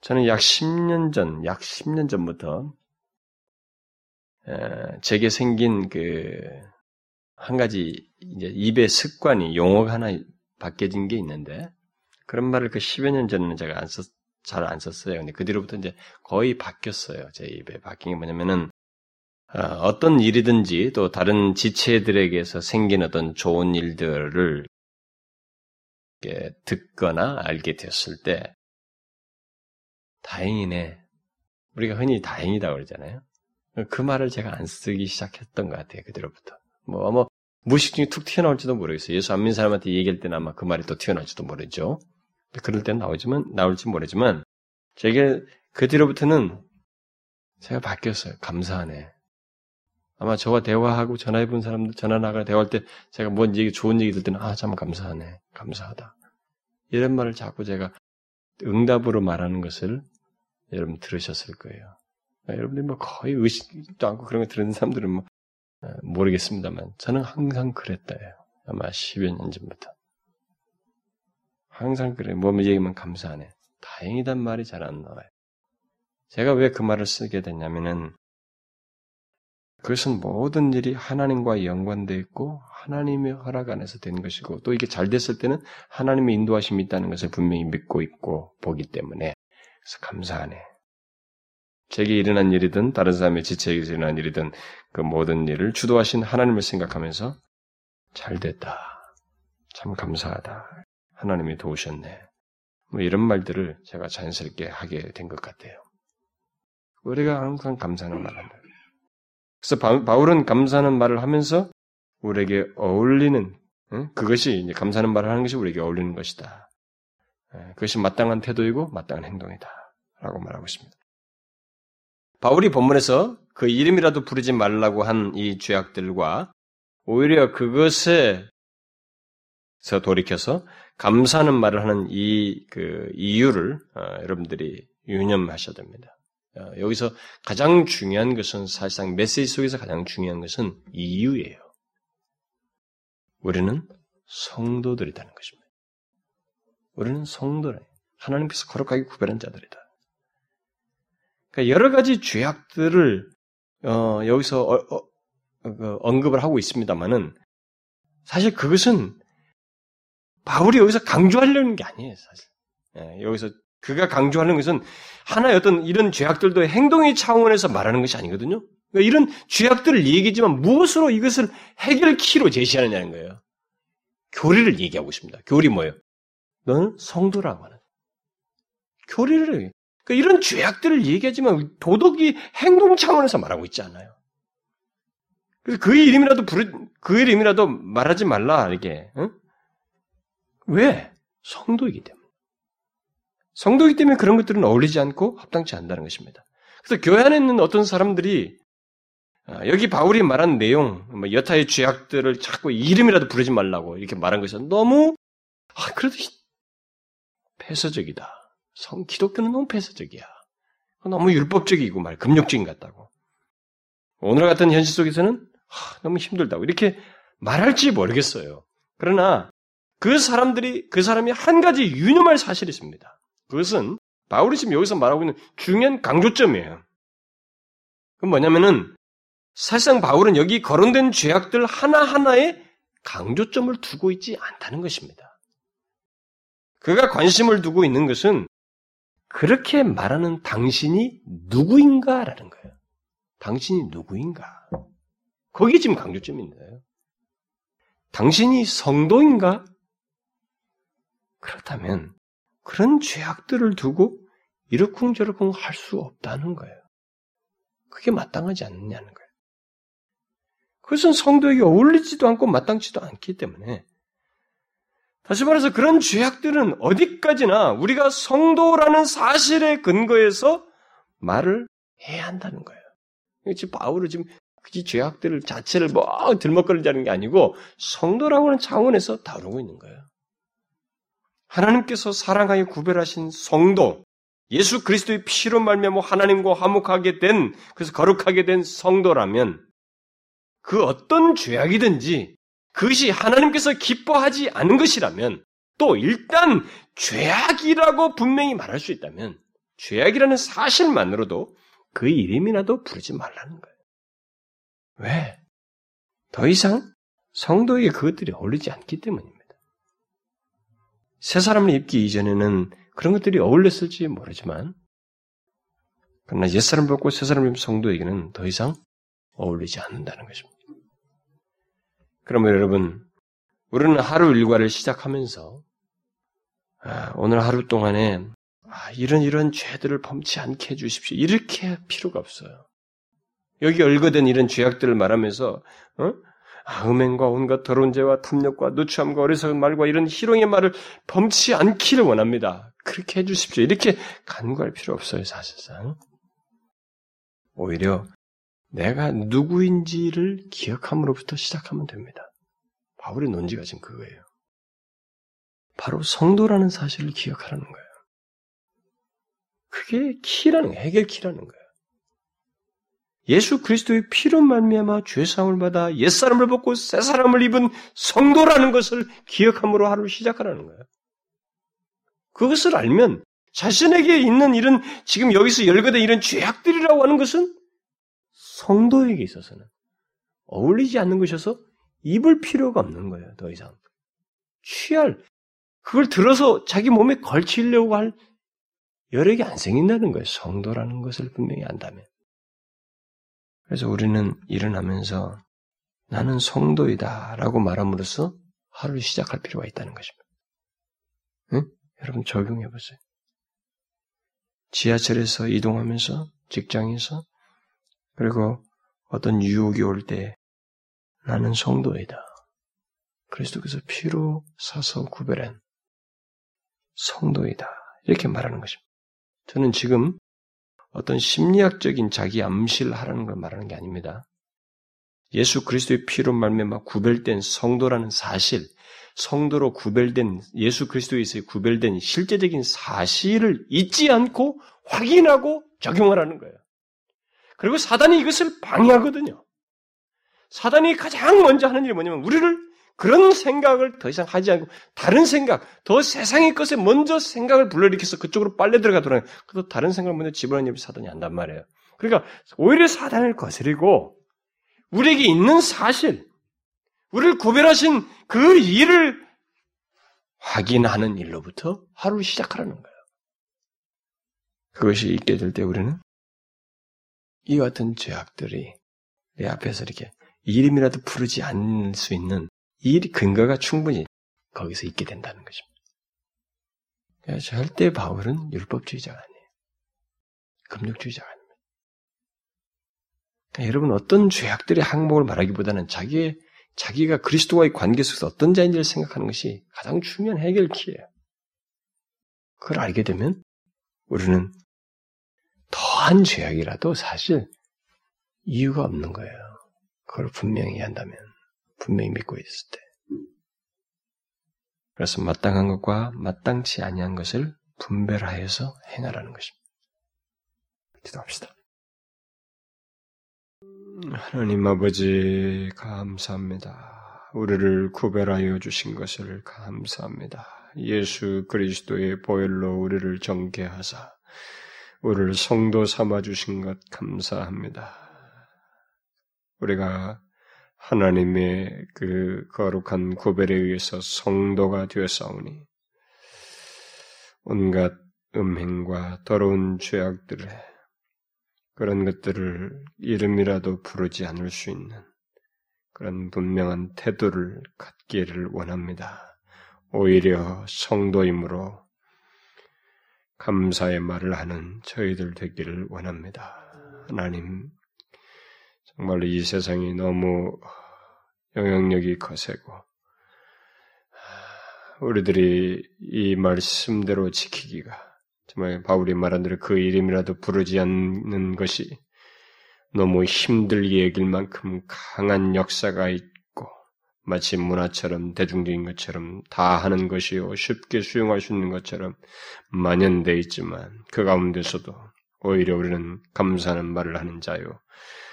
저는 약 10년 전, 약 10년 전부터 제게 생긴 그 한 가지 이제 입의 습관이 용어가 하나 바뀌어진 게 있는데 그런 말을 그 10여 년 전에는 제가 안 썼, 잘 안 썼어요. 근데 그 뒤로부터 이제 거의 바뀌었어요. 제 입에 바뀐 게 뭐냐면은, 어, 떤 일이든지 또 다른 지체들에게서 생긴 어떤 좋은 일들을 듣거나 알게 되었을 때, 다행이네. 우리가 흔히 다행이다 그러잖아요. 그 말을 제가 안 쓰기 시작했던 것 같아요. 그 뒤로부터. 뭐, 뭐, 무식 중에 툭 튀어나올지도 모르겠어요. 예수 안 믿는 사람한테 얘기할 때는 아마 그 말이 또 튀어나올지도 모르죠. 그럴 땐 나오지만, 나올지 모르지만, 제게 그 뒤로부터는 제가 바뀌었어요. 감사하네. 아마 저와 대화하고 전화해 본 사람들, 전화 나가 대화할 때 제가 뭔 얘기, 좋은 얘기 들 때는, 아, 참 감사하네. 감사하다. 이런 말을 자꾸 제가 응답으로 말하는 것을 여러분 들으셨을 거예요. 여러분들이 뭐 거의 의식도 않고 그런 거 들은 사람들은 뭐, 어, 모르겠습니다만, 저는 항상 그랬다요. 아마 10여 년 전부터. 항상 그래. 뭐 얘기만 감사하네. 다행이단 말이 잘 안 나와요. 제가 왜 그 말을 쓰게 됐냐면은 그것은 모든 일이 하나님과 연관되어 있고 하나님의 허락 안에서 된 것이고 또 이게 잘 됐을 때는 하나님의 인도하심이 있다는 것을 분명히 믿고 있고 보기 때문에 그래서 감사하네. 제게 일어난 일이든 다른 사람의 지체에게서 일어난 일이든 그 모든 일을 주도하신 하나님을 생각하면서 잘 됐다. 참 감사하다. 하나님이 도우셨네. 뭐 이런 말들을 제가 자연스럽게 하게 된 것 같아요. 우리가 항상 감사하는 말 한다. 그래서 바울은 감사하는 말을 하면서 우리에게 어울리는 응? 그것이 이제 감사하는 말을 하는 것이 우리에게 어울리는 것이다. 예, 그것이 마땅한 태도이고 마땅한 행동이다. 라고 말하고 있습니다. 바울이 본문에서 그 이름이라도 부르지 말라고 한 이 죄악들과 오히려 그것에서 돌이켜서 감사하는 말을 하는 이 그 이유를 어, 여러분들이 유념하셔야 됩니다. 어, 여기서 가장 중요한 것은 사실상 메시지 속에서 가장 중요한 것은 이유예요. 우리는 성도들이라는 것입니다. 우리는 성도래. 하나님께서 거룩하게 구별한 자들이다. 그러니까 여러 가지 죄악들을 어, 여기서 어, 어, 그 언급을 하고 있습니다만은 사실 그것은 바울이 여기서 강조하려는 게 아니에요, 사실. 예, 여기서 그가 강조하는 것은 하나의 어떤 이런 죄악들도 행동의 차원에서 말하는 것이 아니거든요. 그러니까 이런 죄악들을 얘기지만 무엇으로 이것을 해결키로 제시하느냐는 거예요. 교리를 얘기하고 있습니다. 교리 뭐예요? 너는 성도라고 하는. 교리를 그러니까 이런 죄악들을 얘기하지만 도덕이 행동 차원에서 말하고 있지 않아요. 그래서 그 이름이라도 부르, 그 이름이라도 말하지 말라, 이렇게. 응? 왜? 성도이기 때문에. 성도이기 때문에 그런 것들은 어울리지 않고 합당치 않다는 것입니다. 그래서 교회 안에 있는 어떤 사람들이 아, 여기 바울이 말한 내용, 뭐 여타의 죄악들을 자꾸 이름이라도 부르지 말라고 이렇게 말한 것은 너무 아, 그래도 폐쇄적이다. 성 기독교는 너무 폐쇄적이야. 너무 율법적이고 말 금욕적인 것 같다고. 오늘 같은 현실 속에서는 하, 너무 힘들다고 이렇게 말할지 모르겠어요. 그러나 그 사람들이 그 사람이 한 가지 유념할 사실이 있습니다. 그것은 바울이 지금 여기서 말하고 있는 중요한 강조점이에요. 그건 뭐냐면은 사실상 바울은 여기 거론된 죄악들 하나하나에 강조점을 두고 있지 않다는 것입니다. 그가 관심을 두고 있는 것은 그렇게 말하는 당신이 누구인가라는 거예요. 당신이 누구인가? 거기에 지금 강조점이 있는데요. 당신이 성도인가? 그렇다면 그런 죄악들을 두고 이러쿵저러쿵 할 수 없다는 거예요. 그게 마땅하지 않느냐는 거예요. 그것은 성도에게 어울리지도 않고 마땅치도 않기 때문에 다시 말해서 그런 죄악들은 어디까지나 우리가 성도라는 사실에 근거해서 말을 해야 한다는 거예요. 지금 바울은 지금 그 죄악들 자체를 뭐 들먹거리자는 게 아니고 성도라고 하는 차원에서 다루고 있는 거예요. 하나님께서 사랑하여 구별하신 성도, 예수 그리스도의 피로 말미암아 하나님과 화목하게 된 그래서 거룩하게 된 성도라면 그 어떤 죄악이든지 그것이 하나님께서 기뻐하지 않은 것이라면 또 일단 죄악이라고 분명히 말할 수 있다면 죄악이라는 사실만으로도 그 이름이라도 부르지 말라는 거예요. 왜? 더 이상 성도에게 그것들이 어울리지 않기 때문입니다. 새 사람을 입기 이전에는 그런 것들이 어울렸을지 모르지만, 그러나 옛사람 벗고 새 사람 입 성도에게는 더 이상 어울리지 않는다는 것입니다. 그러면 여러분, 우리는 하루 일과를 시작하면서 아, 오늘 하루 동안에 아, 이런 이런 죄들을 범치 않게 해주십시오. 이렇게 할 필요가 없어요. 여기 얼거된 이런 죄악들을 말하면서 어? 아, 음행과 온갖 더러운 죄와 탐욕과 누추함과 어리석은 말과 이런 희롱의 말을 범치 않기를 원합니다. 그렇게 해주십시오. 이렇게 간구할 필요 없어요, 사실상. 오히려 내가 누구인지를 기억함으로부터 시작하면 됩니다. 바울의 논지가 지금 그거예요. 바로 성도라는 사실을 기억하라는 거예요. 그게 키라는 거예요. 해결 키라는 거예요. 예수 그리스도의 피로 말미암아 죄 사함을 받아 옛 사람을 벗고 새 사람을 입은 성도라는 것을 기억함으로 하루를 시작하라는 거예요. 그것을 알면 자신에게 있는 이런 지금 여기서 열거된 이런 죄악들이라고 하는 것은 성도에게 있어서는 어울리지 않는 것이어서 입을 필요가 없는 거예요. 더 이상 취할 그걸 들어서 자기 몸에 걸치려고 할 여력이 안 생긴다는 거예요. 성도라는 것을 분명히 안다면. 그래서 우리는 일어나면서 나는 성도이다 라고 말함으로써 하루를 시작할 필요가 있다는 것입니다. 응? 여러분 적용해 보세요. 지하철에서 이동하면서 직장에서 그리고 어떤 유혹이 올 때 나는 성도이다. 그리스도께서 피로 사서 구별한 성도이다. 이렇게 말하는 것입니다. 저는 지금 어떤 심리학적인 자기 암시하라는 걸 말하는 게 아닙니다. 예수 그리스도의 피로 말미암아 구별된 성도라는 사실, 성도로 구별된 예수 그리스도에서 구별된 실제적인 사실을 잊지 않고 확인하고 적용하라는 거예요. 그리고 사단이 이것을 방해하거든요. 사단이 가장 먼저 하는 일이 뭐냐면 우리를 그런 생각을 더 이상 하지 않고 다른 생각, 더 세상의 것에 먼저 생각을 불러일으켜서 그쪽으로 빨려 들어가더라고요. 그래서 다른 생각을 먼저 집어넣는 일을 사단이 한단 말이에요. 그러니까 오히려 사단을 거스리고 우리에게 있는 사실, 우리를 구별하신 그 일을 확인하는 일로부터 하루를 시작하라는 거예요. 그것이 있게 될 때 우리는 이 같은 죄악들이 내 앞에서 이렇게 이름이라도 부르지 않을 수 있는 이 근거가 충분히 거기서 있게 된다는 것입니다. 그러니까 절대 바울은 율법주의자가 아니에요. 금욕주의자가 아닙니다. 그러니까 여러분 어떤 죄악들의 항목을 말하기보다는 자기의 자기가 그리스도와의 관계 속에서 어떤 자인지를 생각하는 것이 가장 중요한 해결키예요. 그걸 알게 되면 우리는 더한 죄악이라도 사실 이유가 없는 거예요. 그걸 분명히 한다면. 분명히 믿고 있을 때. 그래서 마땅한 것과 마땅치 아니한 것을 분별하여서 행하라는 것입니다. 기도합시다. 하나님 아버지 감사합니다. 우리를 구별하여 주신 것을 감사합니다. 예수 그리스도의 보혈로 우리를 정케하사 우리를 성도 삼아 주신 것 감사합니다. 우리가 하나님의 그 거룩한 구별에 의해서 성도가 되었사오니 온갖 음행과 더러운 죄악들에 그런 것들을 이름이라도 부르지 않을 수 있는 그런 분명한 태도를 갖기를 원합니다. 오히려 성도이므로 감사의 말을 하는 저희들 되기를 원합니다. 하나님, 정말로 이 세상이 너무 영향력이 거세고 우리들이 이 말씀대로 지키기가 정말 바울이 말한 대로 그 이름이라도 부르지 않는 것이 너무 힘들게 여길 만큼 강한 역사가 있고 마치 문화처럼 대중적인 것처럼 다 하는 것이요 쉽게 수용할 수 있는 것처럼 만연돼 있지만 그 가운데서도 오히려 우리는 감사하는 말을 하는 자요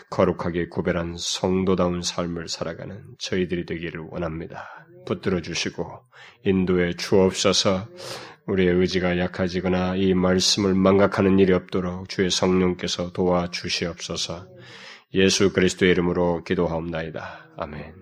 거룩하게 구별한 성도다운 삶을 살아가는 저희들이 되기를 원합니다. 붙들어 주시고 인도에 주옵소서 우리의 의지가 약해지거나 이 말씀을 망각하는 일이 없도록 주의 성령께서 도와 주시옵소서 예수 그리스도의 이름으로 기도하옵나이다. 아멘.